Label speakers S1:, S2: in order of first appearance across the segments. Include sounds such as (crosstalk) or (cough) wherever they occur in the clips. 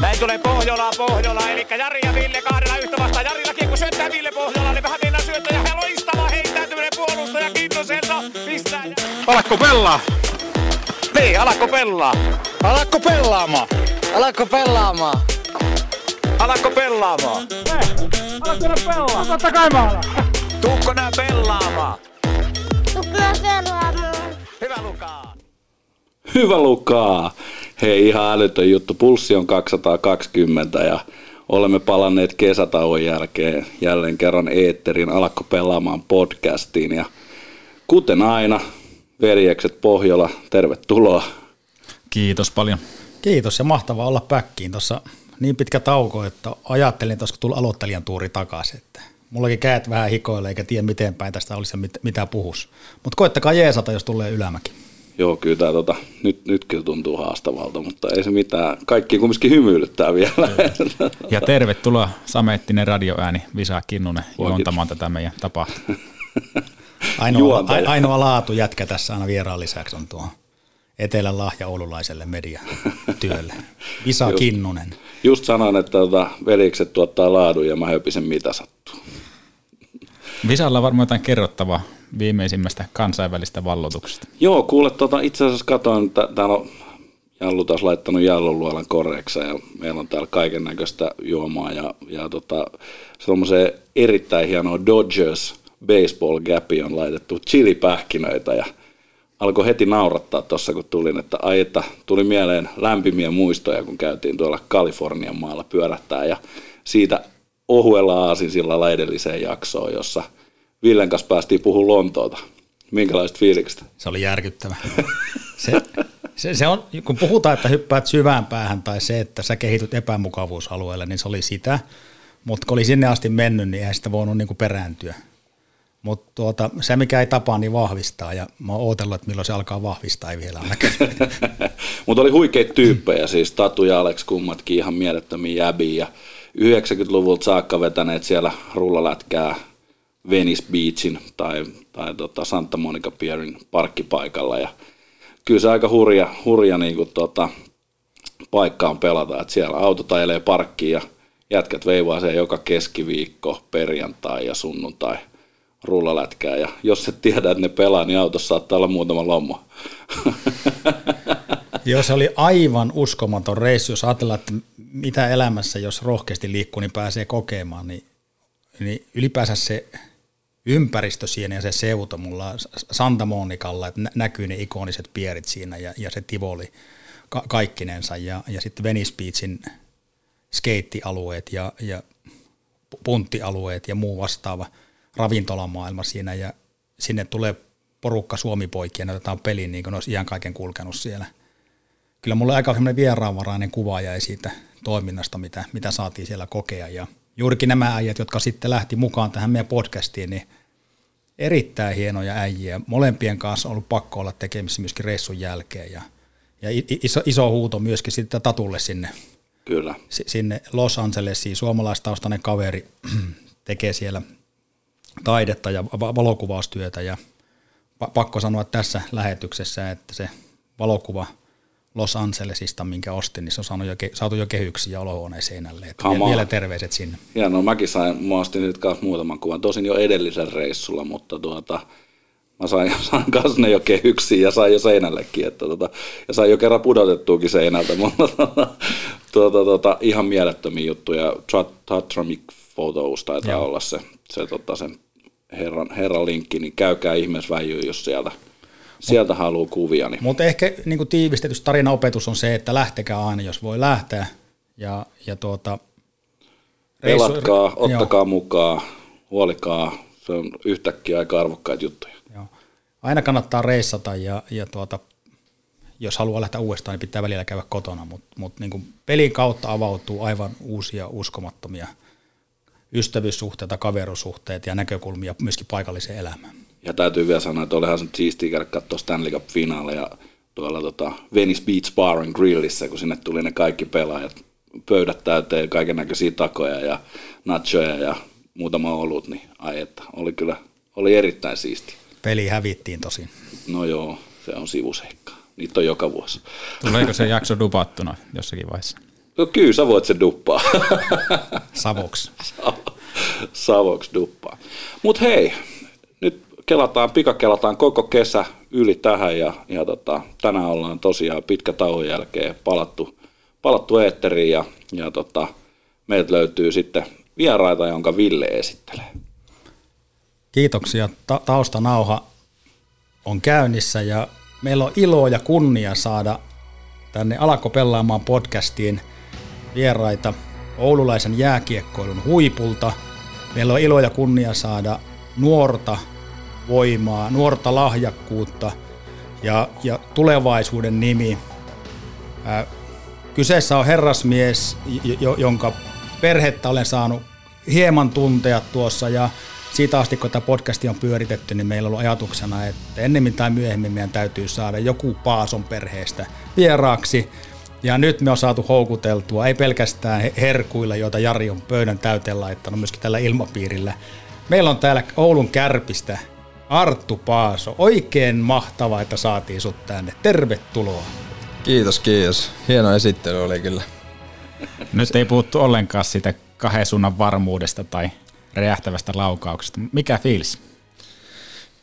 S1: Näin tulee Pohjola, Pohjola, eli Jari ja Ville kahdella yhtä vastaan. Jarilla kiekko syöttää Ville Pohjola, niin vähän mennään syöttää ja loistava heittäytyminen puolustaja Kintoselta pistää.
S2: Alakko pelaa?
S1: Niin, alakko pelaa?
S2: Alakko pelaamaan?
S3: Alatko pelaamaan?
S1: Alakko pelaamaan?
S2: Alakko pelaa? Totta kai mä alan.
S1: Tuukko nää pelaamaan?
S4: Tukea pelaamaan.
S1: Hyvä Lukaa.
S5: Hyvä Lukaa. Hei, ihan älytön juttu. Pulssi on 220 ja olemme palanneet kesätauon jälkeen jälleen kerran Eetterin Alakko pelaamaan podcastiin. Ja kuten aina, veljekset Pohjola, tervetuloa.
S6: Kiitos paljon.
S7: Kiitos ja mahtavaa olla päkkiin. Tuossa niin pitkä tauko, että ajattelin, että olisiko tullut aloittelijan tuuri takaisin. Että mullakin käät vähän hikoille eikä tiedä miten päin tästä olisi ja mit, mitä puhus. Mutta koettakaa jeesata, jos tulee ylämäki.
S5: Joo, kyllä tämä tota, nyt, nyt kyllä tuntuu haastavalta, mutta ei se mitään. Kaikki kumminkin hymyilyttää vielä. (laughs)
S6: Ja tervetuloa Sameettinen radioääni Visa Kinnunen juontamaan tätä meidän tapahtumaa. (laughs)
S7: Ainoa, ainoa laatu jätkä tässä aina vieraan lisäksi on tuo Etelän lahja oululaiselle mediatyölle. (laughs) Visa
S5: Just.
S7: Kinnunen.
S5: Just sanoin, että tota, veljekset tuottaa laadun ja mä höpisen mitä sattuu.
S6: Visalla on varmaan jotain kerrottavaa viimeisimmästä kansainvälistä vallotuksesta.
S5: Joo, kuule, tota, itse asiassa katoin, että täällä on Jallu taas laittanut jallonluolan korreksa ja meillä on täällä kaiken näköistä juomaa ja, ja tota, semmoiseen erittäin hienoa Dodgers baseball gapi on laitettu chilipähkinöitä ja alkoi heti naurattaa tuossa, kun tulin, että ai että tuli mieleen lämpimiä muistoja, kun käytiin tuolla Kalifornian maalla pyörähtää ja siitä ohuella aasinsillalla edelliseen jaksoon, jossa Villen kanssa päästiin puhumaan Lontoota. Minkälaiset fiilikset?
S7: Se oli järkyttävä. Se, se, se on, kun puhutaan, että hyppäät syvään päähän tai se, että sä kehityt epämukavuusalueelle, niin se oli sitä. Mutta kun oli sinne asti mennyt, niin eihän sitä voinut niinku perääntyä. Mutta tuota, se, mikä ei tapaa, niin vahvistaa. Ja mä oon ootellut, että milloin se alkaa vahvistaa, ei vielä. (laughs)
S5: Mutta oli huikeita tyyppejä, siis Tatu ja Alex kummatkin ihan mielettömiä jäbiä. Ja 90-luvulta saakka vetäneet siellä rullalätkää Venice Beachin tai, tai tota Santa Monica Pierin parkkipaikalla. Ja kyllä se aika hurja, hurja niin kuin tota, paikka on pelata, että siellä autot ajelee parkkiin ja jätkät veivaa sen joka keskiviikko, perjantai ja sunnuntai rullalätkää. Ja jos et tiedä, että ne pelaa, niin autossa saattaa olla muutama lommo. (laughs)
S7: Joo, se oli aivan uskomaton reissu, jos ajatellaan, että mitä elämässä, jos rohkeasti liikkuu, niin pääsee kokemaan, niin, niin ylipäänsä se ympäristö siinä ja se seuto mulla Santa Monicalla, että nä- näkyy ne ikoniset pierit siinä ja, ja se Tivoli ka- kaikkinensa ja, ja sitten Venice Beachin skeittialueet ja, ja pu- punttialueet ja muu vastaava ravintolamaailma siinä ja sinne tulee porukka Suomi-poikia, ne otetaan peliin niin kuin ne olisi ihan kaiken kulkenut siellä. Kyllä mulla aika semmoinen vieraanvarainen kuva jäi siitä toiminnasta, mitä, mitä saatiin siellä kokea ja juurikin nämä äijät, jotka sitten lähti mukaan tähän meidän podcastiin, niin erittäin hienoja äijiä. Molempien kanssa on ollut pakko olla tekemisissä myöskin reissun jälkeen ja, ja iso, iso huuto myöskin sitten Tatulle sinne
S5: Kyllä.
S7: si- sinne Los Angelesiin. Suomalaistaustainen kaveri (clears throat) tekee siellä taidetta ja va- valokuvaustyötä ja pa- pakko sanoa tässä lähetyksessä, että se valokuva Los Angelesista, minkä ostin, niin se on saanut jo, saatu jo kehyksiä olohuoneen seinälle. Että
S5: Come
S7: vie-
S5: on.
S7: vielä terveiset sinne.
S5: Hienoa, mäkin sain, mä ostin nyt kanssa muutaman kuvan, tosin jo edellisen reissulla, mutta tuota, mä sain, (laughs) sain kanssa ne jo kehyksiin ja sain jo seinällekin, että tota, ja sain jo kerran pudotettuukin seinältä, (laughs) mutta tuota, tuota, tuota, ihan mielettömiä juttuja. Tatramic Photos taitaa
S7: Joo.
S5: olla se, se tota, sen herran, herran linkki, niin käykää ihmeessä väijyyn, jos sieltä, sieltä haluaa kuvia. Niin.
S7: Mutta ehkä niin kuin tiivistetysti tarinaopetus on se, että lähtekää aina, jos voi lähteä. Ja, ja tuota,
S5: Pelatkaa,
S7: reissu-
S5: ottakaa mukaan, huolikaa, se on yhtäkkiä aika arvokkaita juttuja.
S7: Joo. Aina kannattaa reissata ja, ja tuota, jos haluaa lähteä uudestaan, niin pitää välillä käydä kotona, mutta mut niin pelin kautta avautuu aivan uusia uskomattomia ystävyyssuhteita, kaverusuhteita ja näkökulmia myöskin paikalliseen elämään.
S5: Ja täytyy vielä sanoa, että olihan se nyt siistiä käydä katsoa Stanley Cup-finaaleja tuolla tota Venice Beach Bar and Grillissä, kun sinne tuli ne kaikki pelaajat, pöydät täyteen kaiken näköisiä takoja ja nachoja ja muutama olut, niin ai että, oli kyllä, oli erittäin siisti.
S7: Peli hävittiin tosin.
S5: No joo, se on sivuseikka. Niitä on joka vuosi.
S6: Tuleeko se jakso dupattuna jossakin vaiheessa?
S5: No kyllä sä voit sen duppaa.
S7: Savoksi.
S5: Savoks duppaa. Mut hei, kelataan, pikakelataan koko kesä yli tähän ja, ja tota, tänään ollaan tosiaan pitkä tauon jälkeen palattu, palattu eetteriin ja, ja tota, meiltä löytyy sitten vieraita, jonka Ville esittelee.
S7: Kiitoksia. Ta- taustanauha on käynnissä ja meillä on ilo ja kunnia saada tänne Alakko pelaamaan podcastiin vieraita oululaisen jääkiekkoilun huipulta. Meillä on ilo ja kunnia saada nuorta voimaa, nuorta lahjakkuutta ja, ja tulevaisuuden nimi. Ää, kyseessä on herrasmies, jo- jonka perhettä olen saanut hieman tuntea tuossa ja siitä asti, kun tämä podcasti on pyöritetty, niin meillä on ollut ajatuksena, että ennemmin tai myöhemmin meidän täytyy saada joku Paason perheestä vieraaksi. Ja nyt me on saatu houkuteltua, ei pelkästään he- herkuilla, joita Jari on pöydän täyteen laittanut, myöskin tällä ilmapiirillä. Meillä on täällä Oulun kärpistä Arttu Paaso. Oikein mahtavaa, että saatiin sut tänne. Tervetuloa.
S8: Kiitos, kiitos. Hieno esittely oli kyllä.
S6: Nyt ei puhuttu ollenkaan siitä kahden suunnan varmuudesta tai räjähtävästä laukauksesta. Mikä fiilis?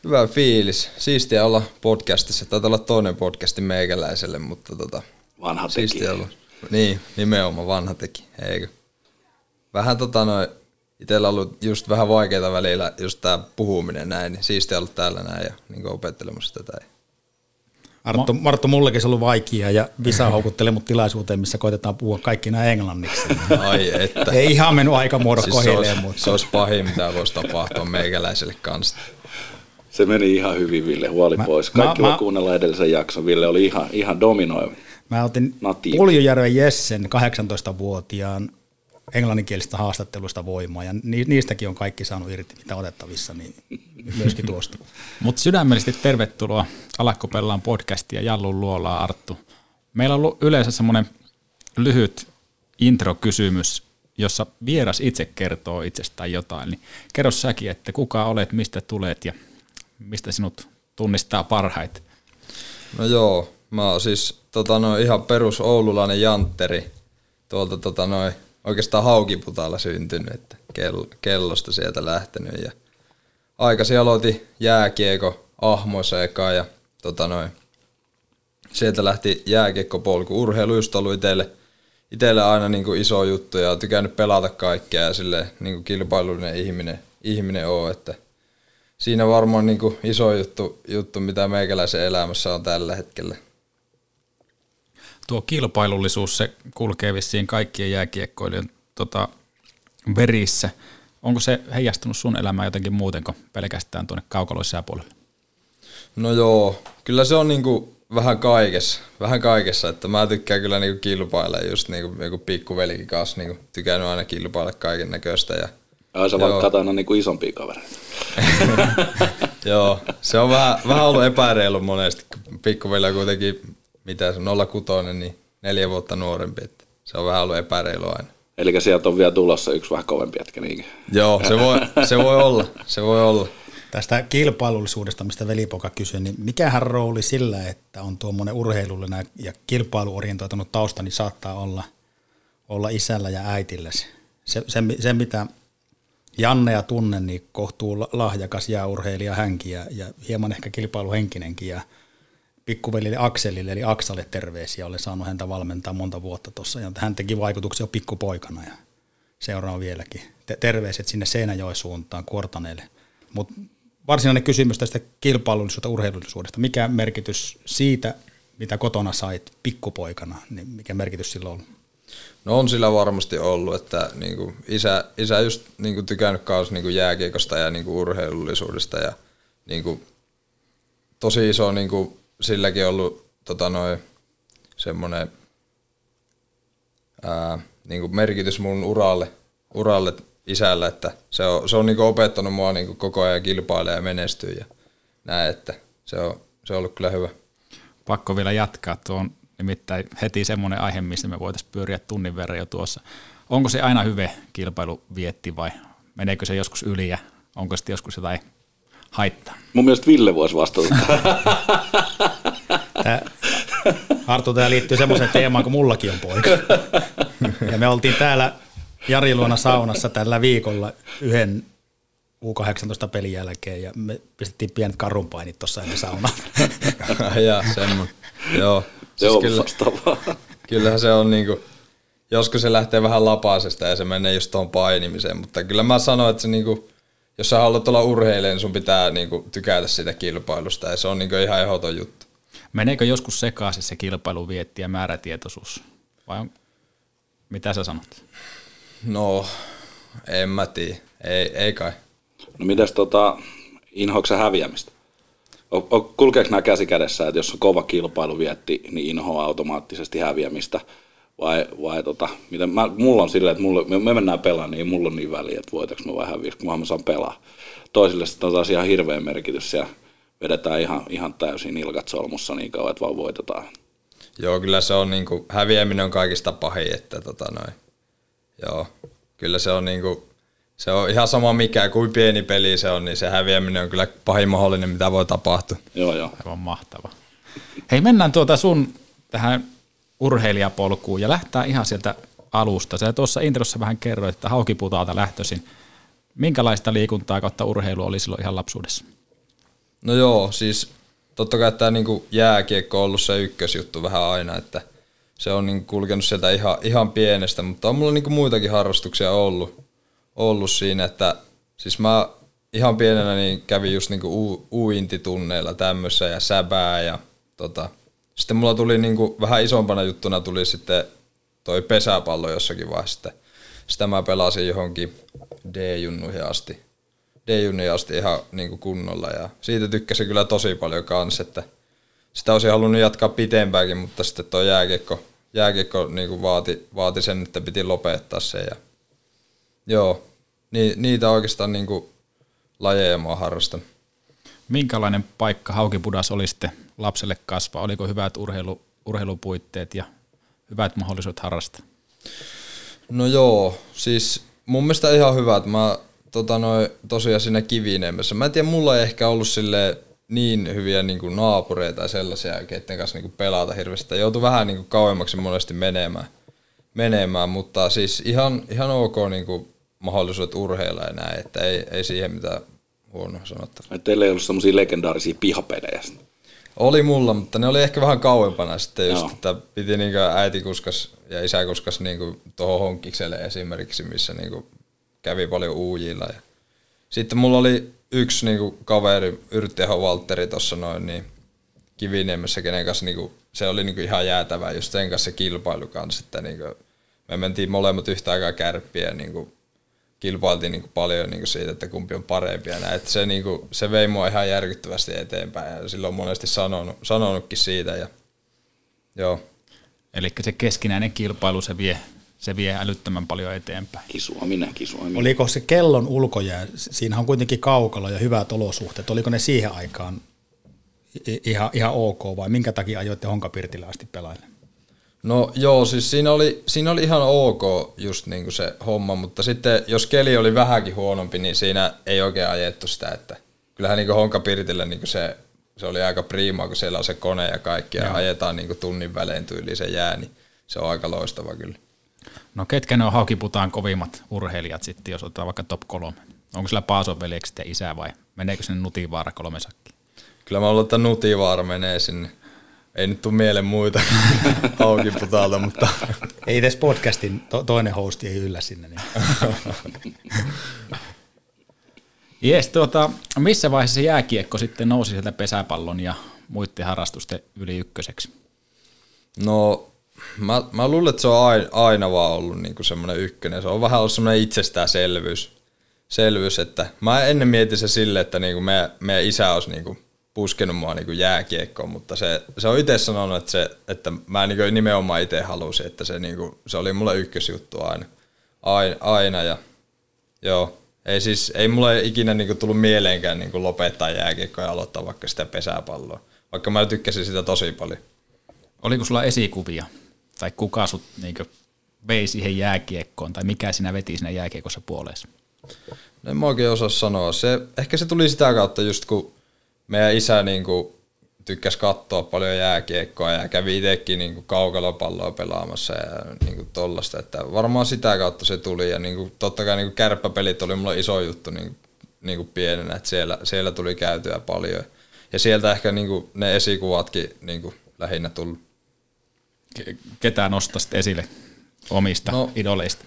S8: Hyvä fiilis. Siistiä olla podcastissa. Taitaa olla toinen podcasti meikäläiselle, mutta tota,
S5: Vanha
S8: siistiä
S5: tekijä.
S8: olla. Niin, nimenomaan vanha teki, eikö? Vähän tota noin, itsellä on ollut just vähän vaikeita välillä just tää puhuminen näin, niin siistiä ollut täällä näin ja niin opettelemassa tätä.
S7: Arttu, Marttu, mullekin se ollut vaikea ja Visa houkutteli mut tilaisuuteen, missä koitetaan puhua kaikki nämä englanniksi.
S8: Ai että.
S7: Ei ihan mennyt aikamuodot
S8: siis se,
S7: kohilleen,
S8: olisi,
S7: mutta
S8: se olisi pahin, mitä voisi tapahtua meikäläiselle kanssa.
S5: Se meni ihan hyvin, Ville, huoli
S7: Mä-
S5: pois.
S7: mä-
S5: Kaikki
S7: mä-
S5: voi kuunnella edellisen jakson. Ville oli ihan, ihan dominoiva.
S7: mä otin
S5: Natiivi.
S7: Puljujärven Jessen 18-vuotiaan englanninkielistä haastattelusta voimaa ja ni- niistäkin on kaikki saanut irti, mitä otettavissa, niin myöskin tuosta. (laughs)
S6: Mutta sydämellisesti tervetuloa Alakko Pellaan podcastia Jallun luolaa Arttu. Meillä on ollut yleensä semmoinen lyhyt introkysymys, jossa vieras itse kertoo itsestään jotain. Niin kerro säkin, että kuka olet, mistä tulet ja mistä sinut tunnistaa parhaiten.
S8: No joo, mä oon siis tota noin, ihan perus oululainen jantteri. Tuolta tota noin, oikeastaan Haukiputalla syntynyt, että kell, kellosta sieltä lähtenyt. Ja aikaisin aloitin jääkieko Ahmoissa eka ja tota noin, sieltä lähti jääkiekkopolku. Urheilu just ollut itelle, itelle aina niin kuin iso juttu ja tykännyt pelata kaikkea ja sille niin kuin kilpailullinen ihminen, ihminen on, että siinä varmaan niin kuin iso juttu, juttu, mitä meikäläisen elämässä on tällä hetkellä.
S6: Tuo kilpailullisuus, se kulkee vissiin kaikkien jääkiekkoilijoiden tota, verissä. Onko se heijastunut sun elämään jotenkin muuten kuin pelkästään tuonne kaukaloisäpuolelle?
S8: No joo, kyllä se on niinku vähän kaikessa, vähän kaikessa, että mä tykkään kyllä niinku kilpailla just niinku joku pikkuvelikin kanssa niinku tykännyt aina kilpailla kaiken näköistä ja
S5: Ai sä
S8: Joo.
S5: vaan katsoa niin kuin isompia kavereita. (laughs)
S8: joo, se on vähän, vähän ollut epäreilu monesti, kun pikkuveli on kuitenkin, mitä se on 06, niin neljä vuotta nuorempi, että se on vähän ollut epäreilu aina.
S5: Eli sieltä on vielä tulossa yksi vähän kovempi jätkä. Niin.
S8: Joo, se voi, se voi olla, se voi olla.
S7: Tästä kilpailullisuudesta, mistä velipoka kysyi, niin mikähän rooli sillä, että on tuommoinen urheilullinen ja kilpailuorientoitunut tausta, niin saattaa olla, olla isällä ja äitillä se, se, se, mitä Janne ja tunne, niin kohtuu la- lahjakas jääurheilija hänkin ja, ja hieman ehkä kilpailuhenkinenkin ja pikkuvelille Akselille eli Aksalle terveisiä, olen saanut häntä valmentaa monta vuotta tuossa ja hän teki vaikutuksia jo pikkupoikana ja seuraan vieläkin. Te- terveiset sinne Seinäjoen suuntaan Kuortaneelle. Mutta varsinainen kysymys tästä kilpailullisuudesta, urheilullisuudesta. Mikä merkitys siitä, mitä kotona sait pikkupoikana, niin mikä merkitys sillä on?
S8: No on sillä varmasti ollut, että niinku isä, isä just niinku tykännyt kanssa niinku jääkiekosta ja niinku urheilullisuudesta ja niinku tosi iso niinku silläkin ollut tota noin semmoinen ää, niinku merkitys mun uralle, uralle isällä, että se on, se on niinku opettanut mua niinku koko ajan kilpailemaan ja menestyä ja näin, että se on, se on ollut kyllä hyvä.
S6: Pakko vielä jatkaa. Tuo on nimittäin heti semmoinen aihe, mistä me voitaisiin pyöriä tunnin verran jo tuossa. Onko se aina hyvä kilpailu vietti vai meneekö se joskus yli ja onko sitten joskus jotain haittaa?
S5: Mun mielestä Ville voisi vastata.
S7: Tää, Arttu, tämä liittyy semmoiseen teemaan, kun mullakin on poika. Ja me oltiin täällä Jari Luona saunassa tällä viikolla yhden U18 pelin jälkeen ja me pistettiin pienet karunpainit tuossa ennen saunaa.
S8: ja semmoinen. Joo.
S5: Se on
S8: kyllä,
S5: vastaavaa.
S8: kyllähän se on niinku, joskus se lähtee vähän lapasesta ja se menee just tuohon painimiseen, mutta kyllä mä sanoin, että se niinku, jos sä haluat olla urheilija, niin sun pitää niinku tykätä sitä kilpailusta ja se on niinku ihan ehdoton juttu.
S6: Meneekö joskus sekaisin se kilpailu vietti ja määrätietoisuus? Vai on, mitä sä sanot?
S8: No, en mä tiedä. Ei, ei kai.
S5: No mitäs tota, inhoako sä häviämistä? O- o- Kulkeeko nämä käsi kädessä, että jos on kova kilpailu vietti, niin inhoa automaattisesti häviämistä? Vai, vai tota, miten, mä, mulla on silleen, että mulla, me, me mennään pelaamaan, niin ei mulla on niin väliä, että voitaks mä vai häviäks, kunhan mä saan pelaa. Toisille sitten on taas ihan hirveä merkitys ja vedetään ihan, ihan täysin nilkat solmussa niin kauan, että vaan voitetaan.
S8: Joo, kyllä se on niinku, häviäminen on kaikista pahin, että tota noin. Joo, kyllä se on niinku, se on ihan sama mikä, kuin pieni peli se on, niin se häviäminen on kyllä pahin mahdollinen, mitä voi tapahtua.
S5: Joo, joo.
S6: Aivan mahtava. Hei, mennään tuota sun tähän urheilijapolkuun ja lähtää ihan sieltä alusta. Sä tuossa introssa vähän kerroit, että haukiputaalta lähtöisin. Minkälaista liikuntaa kautta urheilua oli silloin ihan lapsuudessa?
S8: No joo, siis totta kai tämä niinku jääkiekko on ollut se ykkösjuttu vähän aina, että se on niinku kulkenut sieltä ihan, ihan pienestä, mutta on mulla niinku muitakin harrastuksia ollut, ollut siinä, että siis mä ihan pienenä niin kävin just niinku u, uintitunneilla tämmössä ja säbää ja tota, sitten mulla tuli niinku vähän isompana juttuna tuli sitten toi pesäpallo jossakin vaiheessa. Sitten Sitä mä pelasin johonkin D-junnuihin asti. D-junniin asti ihan niin kuin kunnolla ja siitä tykkäsin kyllä tosi paljon kanssa, että sitä olisin halunnut jatkaa pitempäänkin, mutta sitten tuo jääkiekko, jääkiekko niin kuin vaati, vaati sen, että piti lopettaa se ja joo, ni, niitä oikeastaan niin kuin lajeja mä oon harrastanut.
S6: Minkälainen paikka Haukipudas oli sitten lapselle kasvaa? Oliko hyvät urheilu, urheilupuitteet ja hyvät mahdollisuudet harrastaa?
S8: No joo, siis mun mielestä ihan hyvä, että mä tota noi, tosiaan siinä Kiviniemessä. Mä en tiedä, mulla ei ehkä ollut sille niin hyviä niin kuin naapureita ja sellaisia, keiden kanssa niin kuin pelata hirveästi. Joutui vähän niin kuin kauemmaksi monesti menemään, menemään mutta siis ihan, ihan ok niin kuin mahdollisuudet urheilla ja näin, että ei, ei siihen mitään huonoa sanottavaa.
S5: Teillä ei ollut semmoisia legendaarisia pihapelejä.
S8: Oli mulla, mutta ne oli ehkä vähän kauempana sitten just,
S5: Joo.
S8: että piti niinku äiti kuskas ja isä kuskas niinku tuohon Honkkikselle esimerkiksi, missä niinku kävi paljon uujilla. Ja sitten mulla oli yksi niinku kaveri, Yrttiaho Valtteri tuossa noin, niin Kiviniemessä, kenen kanssa niinku, se oli niinku ihan jäätävää just sen kanssa se kilpailu kanssa, että niinku, me mentiin molemmat yhtä aikaa kärppiä niinku, kilpailtiin niinku paljon niinku siitä, että kumpi on parempi ja näin. Että se, niinku, se vei mua ihan järkyttävästi eteenpäin ja silloin on monesti sanonut, sanonutkin siitä. Ja, joo.
S6: Eli se keskinäinen kilpailu, se vie, se vie älyttömän paljon eteenpäin.
S5: Kisuaminen, kisuaminen.
S7: Oliko se kellon ulkojää, siinä on kuitenkin kaukalo ja hyvät olosuhteet, oliko ne siihen aikaan ihan, ihan ok vai minkä takia ajoitte Honkapirtillä asti pelaille?
S8: No joo, siis siinä oli, siinä oli ihan ok just niinku se homma, mutta sitten jos keli oli vähänkin huonompi, niin siinä ei oikein ajettu sitä, että kyllähän niinku Honkapirtillä niinku se, se oli aika priimaa, kun siellä on se kone ja kaikki ja
S6: Joo.
S8: ajetaan niinku tunnin välein tyyliin se jää, niin se on aika loistava kyllä.
S6: No ketkä ne on Haukiputaan kovimmat urheilijat sitten, jos otetaan vaikka top kolme? Onko sillä Paason veljekset ja isä vai meneekö sinne Nutivaara kolmesakki?
S8: Kyllä mä luulen, että Nutivaara menee sinne. Ei nyt tule mieleen muita (laughs) haukiputalta, mutta
S7: Ei edes podcastin to- toinen hosti ei yllä sinne. Niin. (laughs)
S6: Jes, tuota, missä vaiheessa jääkiekko sitten nousi sieltä pesäpallon ja muiden harrastusten yli ykköseksi?
S8: no mä, mä luulen, että se on aina, aina vaan ollut niinku semmoinen ykkönen. Se on vähän ollut semmoinen itsestäänselvyys, selvyys, että mä ennen mietin se sille, että niinku meidän, meidän isä olisi niinku puskenut mua niinku jääkiekkoon, mutta se, se on itse sanonut, että, se, että mä niinku nimenomaan itse halusin, että se, niinku, se oli mulle ykkösjuttu aina, aina, aina ja joo. Ei siis, ei mulle ikinä niinku tullut mieleenkään niinku lopettaa jääkiekkoa ja aloittaa vaikka sitä pesäpalloa, vaikka mä tykkäsin sitä tosi paljon.
S6: Oliko sulla esikuvia? Tai kuka sut niin vei siihen jääkiekkoon? Tai mikä sinä veti siinä jääkiekossa puoleesi?
S8: No en mä oikein osaa sanoa. Se, ehkä se tuli sitä kautta just kun meidän isä niin kuin tykkäs katsoa paljon jääkiekkoa ja kävi itsekin niin kaukalopalloa pelaamassa ja niin kuin tollasta. Että varmaan sitä kautta se tuli ja niin kuin, totta kai niin kuin kärppäpelit oli mulle iso juttu niin, niin kuin pienenä, että siellä, siellä tuli käytyä paljon. Ja sieltä ehkä niin kuin ne esikuvatkin niin kuin lähinnä tullut.
S6: Ketään nostaisit esille omista no, idoleista?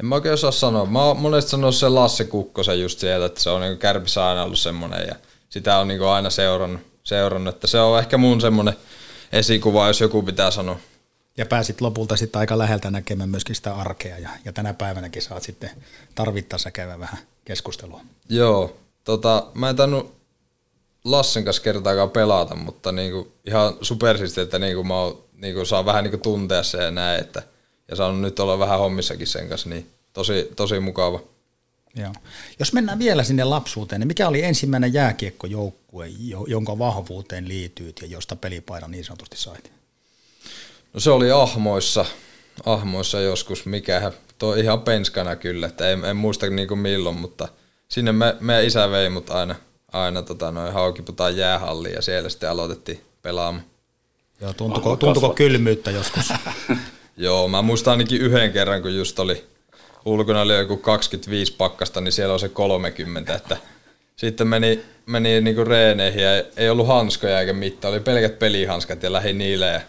S8: En mä oikein osaa sanoa. Mä oon monesti sanonut sen Lasse Kukkosen just sieltä, että se on niin kärpissä aina ollut semmoinen ja sitä on niin aina seurannut, seurannut, että se on ehkä mun semmoinen esikuva, jos joku pitää sanoa.
S7: Ja pääsit lopulta sitten aika läheltä näkemään myöskin sitä arkea ja, ja tänä päivänäkin saat sitten tarvittaessa käydä vähän keskustelua.
S8: Joo, tota, mä en tainnut Lassen kanssa kertaakaan pelata, mutta niinku, ihan supersisti, että niinku mä oon, niinku, saan vähän niinku tuntea se ja näin, että, ja saanut nyt olla vähän hommissakin sen kanssa, niin tosi, tosi mukava.
S7: Joo. Jos mennään vielä sinne lapsuuteen, niin mikä oli ensimmäinen jääkiekkojoukkue, jonka vahvuuteen liityyt ja josta pelipaidan niin sanotusti sait?
S8: No se oli Ahmoissa, Ahmoissa joskus, mikä tuo ihan penskana kyllä, että en, en muista niin kuin milloin, mutta sinne me, meidän isä vei mut aina, aina tota, noin haukiputaan jäähalliin ja siellä sitten aloitettiin pelaamaan.
S7: Joo, tuntuko, tuntuko kylmyyttä joskus? (laughs) (laughs)
S8: Joo, mä muistan ainakin yhden kerran, kun just oli ulkona oli joku 25 pakkasta, niin siellä on se 30, että sitten meni, meni niinku reeneihin ja ei ollut hanskoja eikä mitään, oli pelkät pelihanskat ja lähi niille ja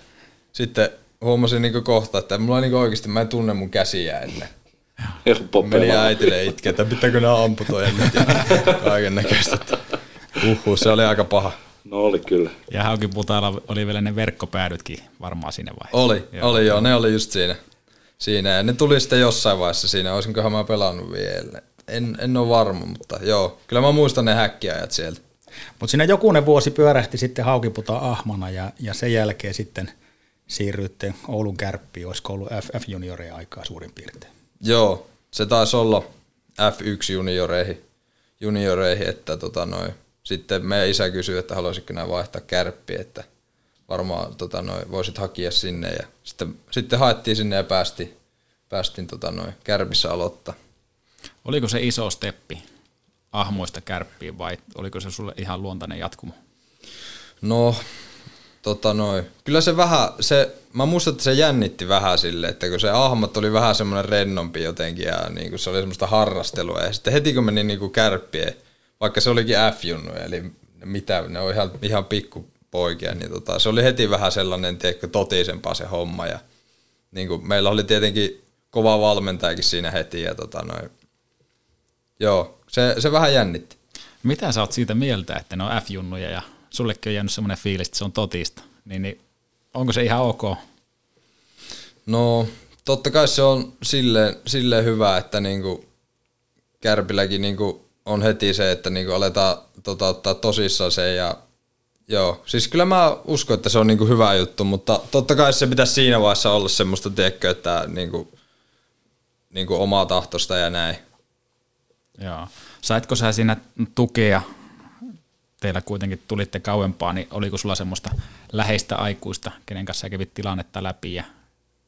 S8: sitten huomasin niinku kohta, että mulla niinku oikeasti, mä en tunne mun käsiä ennen.
S5: Helppo
S8: Meni äitille itkeä, että pitääkö nämä amputoida nyt ja kaiken näköistä. Uhu, se oli aika paha.
S5: No oli kyllä.
S6: Ja Haukin Putaalla oli vielä ne verkkopäädytkin varmaan siinä vaiheessa.
S8: Oli, joo. oli joo, ne oli just siinä siinä. Ja ne tuli sitten jossain vaiheessa siinä, olisinkohan mä pelannut vielä. En, en ole varma, mutta joo, kyllä mä muistan ne häkkiajat sieltä.
S7: Mutta siinä jokunen vuosi pyörähti sitten Haukiputa Ahmana ja, ja sen jälkeen sitten siirryitte Oulun kärppiin, olisiko ollut FF junioreja aikaa suurin piirtein?
S8: Joo, se taisi olla F1 junioreihin, junioreihin että tota noi, sitten meidän isä kysyi, että haluaisitko nämä vaihtaa kärppiä, että – varmaan tota, noi, voisit hakea sinne. Ja sitten, sitten haettiin sinne ja päästiin, päästiin tota, noi, kärpissä aloittaa.
S6: Oliko se iso steppi ahmoista kärppiin vai oliko se sulle ihan luontainen jatkumo?
S8: No, tota noi. Kyllä se vähän, se, mä muistan, että se jännitti vähän sille, että kun se ahmat oli vähän semmoinen rennompi jotenkin ja niin kuin se oli semmoista harrastelua. Ja sitten heti kun meni niin kuin kärppien, vaikka se olikin F-junnu, eli mitä, ne on ihan, ihan pikku poikia, niin tota, se oli heti vähän sellainen tiedätkö, totisempaa se homma. Ja, niin kuin, meillä oli tietenkin kova valmentajakin siinä heti. Ja, tota, noin, joo, se, se vähän jännitti.
S6: Mitä sä oot siitä mieltä, että ne on F-junnuja ja sullekin on jäänyt semmoinen fiilis, että se on totista, niin, niin onko se ihan ok?
S8: No, totta kai se on silleen, silleen hyvä, että niinku Kärpilläkin niinku on heti se, että niinku aletaan tota, ottaa tosissaan se ja Joo, siis kyllä mä uskon, että se on niinku hyvä juttu, mutta totta kai se pitäisi siinä vaiheessa olla semmoista, tiedätkö, että niinku, niinku omaa tahtosta ja näin.
S6: Joo. Saitko sä siinä tukea, teillä kuitenkin tulitte kauempaa, niin oliko sulla semmoista läheistä aikuista, kenen kanssa sä kävit tilannetta läpi ja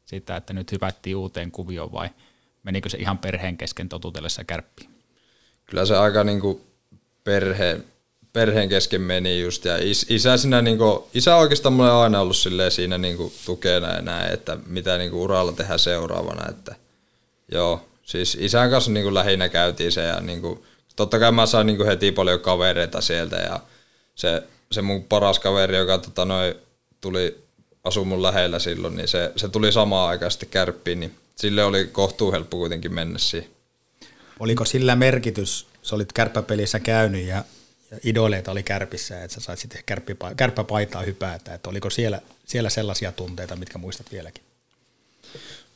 S6: sitä, että nyt hypättiin uuteen kuvioon vai menikö se ihan perheen kesken totutellessa kärppiin?
S8: Kyllä se aika niinku perheen perheen kesken meni just, ja is, isä, siinä, niin kuin, isä oikeastaan mulle on aina ollut siinä niin kuin, tukena ja näin, että mitä niin kuin, uralla tehdään seuraavana, että joo, siis isän kanssa niin kuin, lähinnä käytiin se, ja niin kuin, totta kai mä sain kuin, heti paljon kavereita sieltä, ja se, se mun paras kaveri, joka tota, noi, tuli asu mun lähellä silloin, niin se, se tuli samaan aikaan sitten kärppiin, niin sille oli kohtuu helppo kuitenkin mennä siihen.
S7: Oliko sillä merkitys, sä olit kärppäpelissä käynyt ja idoleita oli kärpissä, että sä sait sitten kärppäpaitaa hypätä, että oliko siellä, siellä sellaisia tunteita, mitkä muistat vieläkin?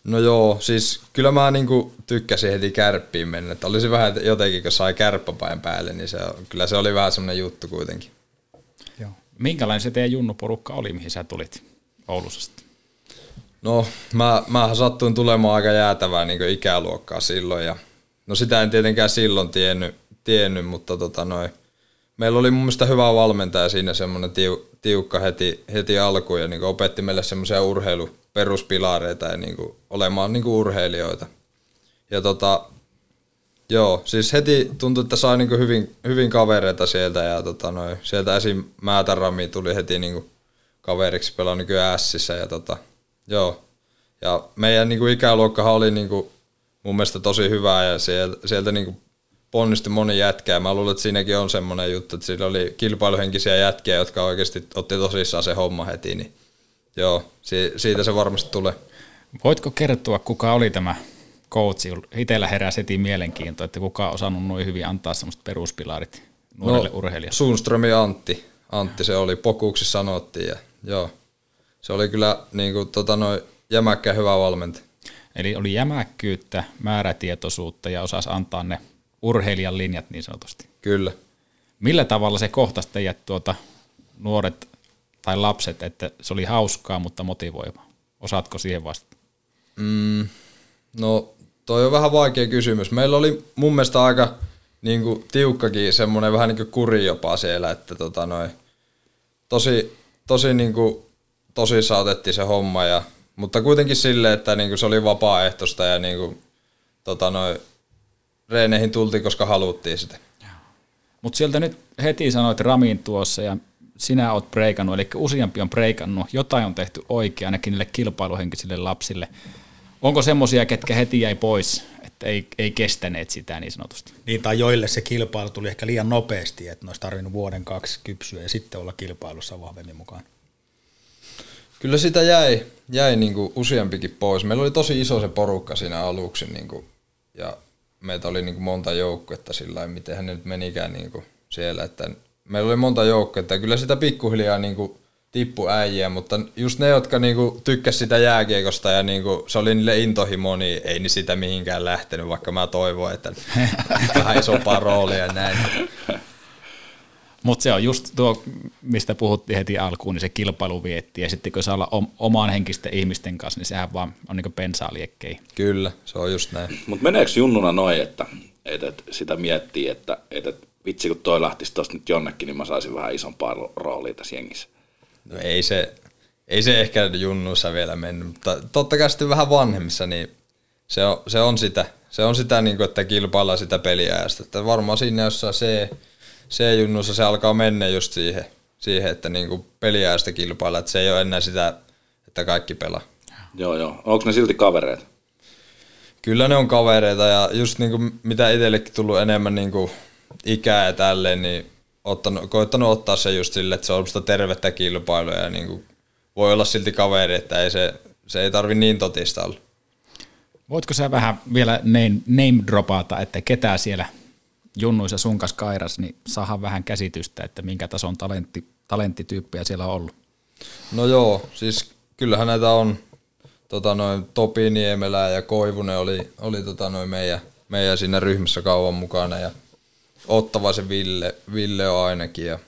S8: No joo, siis kyllä mä niinku tykkäsin heti kärppiin mennä, että olisi vähän jotenkin, kun sai kärppäpain päälle, niin se, kyllä se oli vähän semmoinen juttu kuitenkin.
S6: Joo. Minkälainen se teidän junnuporukka oli, mihin sä tulit Oulussa
S8: No, mä, mä sattuin tulemaan aika jäätävää niin ikäluokkaa silloin, ja no sitä en tietenkään silloin tiennyt, tiennyt mutta tota noin, meillä oli mun mielestä hyvä valmentaja siinä semmoinen tiu, tiukka heti, heti alkuun ja niin opetti meille semmoisia urheiluperuspilareita ja niin kuin olemaan niin kuin urheilijoita. Ja tota, Joo, siis heti tuntui, että sai niinku hyvin, hyvin kavereita sieltä ja tota noi, sieltä esim. Määtärami tuli heti niinku kaveriksi pelaa nykyään Sissä ja tota, joo. Ja meidän niinku ikäluokkahan oli niinku mun mielestä tosi hyvä ja sieltä, sieltä niinku ponnisti moni jätkä ja mä luulen, että siinäkin on semmoinen juttu, että siinä oli kilpailuhenkisiä jätkiä, jotka oikeasti otti tosissaan se homma heti, niin joo, si- siitä se varmasti tulee.
S6: Voitko kertoa, kuka oli tämä coachi? Itellä heräsi heti mielenkiinto, että kuka on osannut noin hyvin antaa semmoiset peruspilarit nuorelle no, urheilijalle.
S8: Sundström ja Antti. Antti se oli, pokuuksi sanottiin ja joo. Se oli kyllä niin kuin, tota, noin, jämäkkä hyvä valmentaja.
S6: Eli oli jämäkkyyttä, määrätietoisuutta ja osasi antaa ne urheilijan linjat niin sanotusti.
S8: Kyllä.
S6: Millä tavalla se kohtasi teidät tuota, nuoret tai lapset, että se oli hauskaa, mutta motivoiva? Osaatko siihen vastata?
S8: Mm, no, toi on vähän vaikea kysymys. Meillä oli mun mielestä aika niin kuin, tiukkakin semmoinen vähän niin kuin kuri jopa siellä, että tota, noi, tosi, tosi niin kuin, tosissaan otettiin se homma, ja, mutta kuitenkin silleen, että niin kuin, se oli vapaaehtoista ja niin kuin, tota, noi, reeneihin tultiin, koska haluttiin sitä.
S6: Mutta sieltä nyt heti sanoit Ramin tuossa ja sinä oot breikannut, eli useampi on breikannut, jotain on tehty oikein ainakin niille kilpailuhenkisille lapsille. Onko semmoisia, ketkä heti jäi pois, että ei, ei kestäneet sitä niin sanotusti?
S7: Niin, tai joille se kilpailu tuli ehkä liian nopeasti, että ne olisi tarvinnut vuoden kaksi kypsyä ja sitten olla kilpailussa vahvemmin mukaan.
S8: Kyllä sitä jäi, jäi niin kuin useampikin pois. Meillä oli tosi iso se porukka siinä aluksi niin kuin, ja meitä oli niin kuin monta joukkuetta sillä miten ne nyt menikään niin kuin siellä. Että meillä oli monta joukkuetta kyllä sitä pikkuhiljaa niin kuin tippu äijä, mutta just ne, jotka niinku tykkäs sitä jääkiekosta ja niinku, se oli niille intohimo, niin ei ni sitä mihinkään lähtenyt, vaikka mä toivoin, että (laughs) vähän isompaa roolia ja näin.
S6: Mutta se on just tuo, mistä puhuttiin heti alkuun, niin se kilpailu vietti. Ja sitten kun saa olla omaan henkisten ihmisten kanssa, niin sehän vaan on niin pensaa liekkei.
S8: Kyllä, se on just näin.
S5: Mutta meneekö junnuna noin, että, että, että sitä miettii, että, että vitsi kun toi lähtisi tuosta nyt jonnekin, niin mä saisin vähän isompaa roolia tässä jengissä?
S8: No ei se, ei se ehkä junnuissa vielä mennyt, mutta totta kai sitten vähän vanhemmissa, niin se on, se on sitä, se on sitä niin kuin, että kilpaillaan sitä peliajasta. Että varmaan siinä jossain se, se junnussa se alkaa mennä just siihen, siihen että niin kuin peliajasta kilpailla, että se ei ole enää sitä, että kaikki pelaa.
S5: Joo, joo. Onko ne silti kavereita?
S8: Kyllä ne on kavereita ja just niin kuin mitä itsellekin tullut enemmän niin kuin ikää ja tälleen, niin ottanut, koittanut ottaa se just sille, että se on sitä tervettä kilpailua ja niin kuin voi olla silti kaveri, että ei se, se ei tarvi niin totista olla.
S6: Voitko sä vähän vielä name, name dropata, että ketä siellä junnuissa sun kanssa kairas, niin saadaan vähän käsitystä, että minkä tason talentti, talenttityyppejä siellä on ollut?
S8: No joo, siis kyllähän näitä on tota noin, Topi Niemelä ja Koivunen oli, oli tota noin meidän, meidän siinä ryhmässä kauan mukana ja Ottavaisen Ville, Ville on ainakin. Ja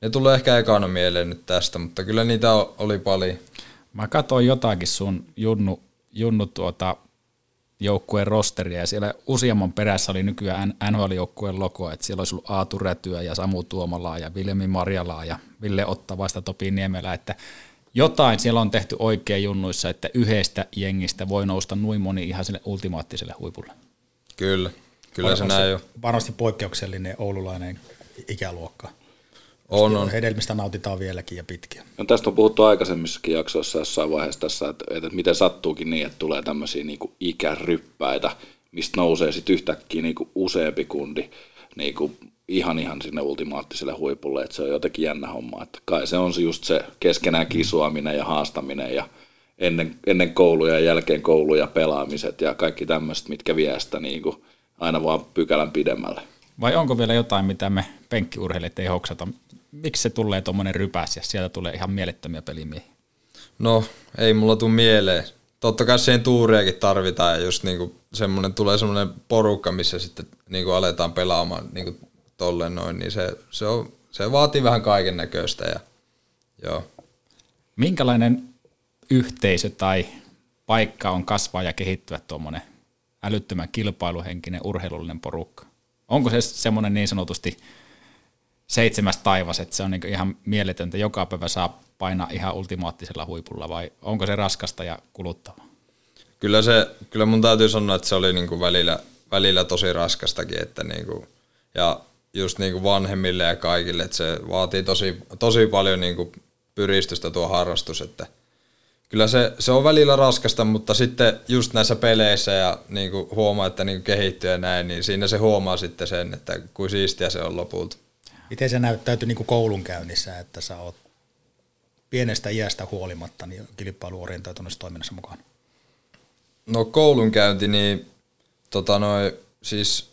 S8: ne tulee ehkä ekana mieleen nyt tästä, mutta kyllä niitä oli paljon.
S6: Mä katsoin jotakin sun Junnu, Junnu tuota, joukkueen rosteria ja siellä useamman perässä oli nykyään NHL-joukkueen logo, että siellä olisi ollut Aatu Rätyä ja Samu Tuomalaa ja Viljami Marjalaa ja Ville Ottavaista Topi Niemelä, että jotain siellä on tehty oikein junnuissa, että yhdestä jengistä voi nousta noin moni ihan sille ultimaattiselle huipulle.
S8: Kyllä. Kyllä se näin jo.
S7: Varmasti poikkeuksellinen oululainen ikäluokka.
S8: On, on.
S7: Hedelmistä nautitaan vieläkin ja pitkiä.
S5: No, tästä on puhuttu aikaisemmissakin jaksoissa jossain vaiheessa tässä, että, että miten sattuukin niin, että tulee tämmöisiä niin kuin ikäryppäitä, mistä nousee sitten yhtäkkiä niin kuin useampi kundi niin kuin ihan ihan sinne ultimaattiselle huipulle, että se on jotenkin jännä homma. Että kai se on just se keskenään kisuaminen ja haastaminen ja ennen, ennen kouluja ja jälkeen kouluja pelaamiset ja kaikki tämmöiset, mitkä vie sitä niin kuin aina vaan pykälän pidemmälle.
S6: Vai onko vielä jotain, mitä me penkkiurheilijat ei hoksata? Miksi se tulee tuommoinen rypäs ja sieltä tulee ihan mielettömiä pelimiehiä?
S8: No, ei mulla tule mieleen. Totta kai siihen tuuriakin tarvitaan ja just niinku semmoinen, tulee semmoinen porukka, missä sitten niinku aletaan pelaamaan niinku tolleen noin, niin se, se, on, se vaatii vähän kaiken näköistä. Ja, joo.
S6: Minkälainen yhteisö tai paikka on kasvaa ja kehittyä tuommoinen älyttömän kilpailuhenkinen urheilullinen porukka. Onko se semmoinen niin sanotusti seitsemäs taivas, että se on niin ihan mieletöntä, joka päivä saa painaa ihan ultimaattisella huipulla vai onko se raskasta ja kuluttavaa?
S8: Kyllä, se, kyllä mun täytyy sanoa, että se oli niin kuin välillä, välillä tosi raskastakin, että niinku, ja just niinku vanhemmille ja kaikille, että se vaatii tosi, tosi paljon niinku pyristystä tuo harrastus, että kyllä se, se on välillä raskasta, mutta sitten just näissä peleissä ja niinku huomaa, että niinku kehittyy ja näin, niin siinä se huomaa sitten sen, että kuin siistiä se on lopulta.
S7: Miten se näyttäytyy niin koulunkäynnissä, että sä oot pienestä iästä huolimatta niin kilpailuorientoituneessa toiminnassa mukaan?
S8: No koulunkäynti, niin tota noi, siis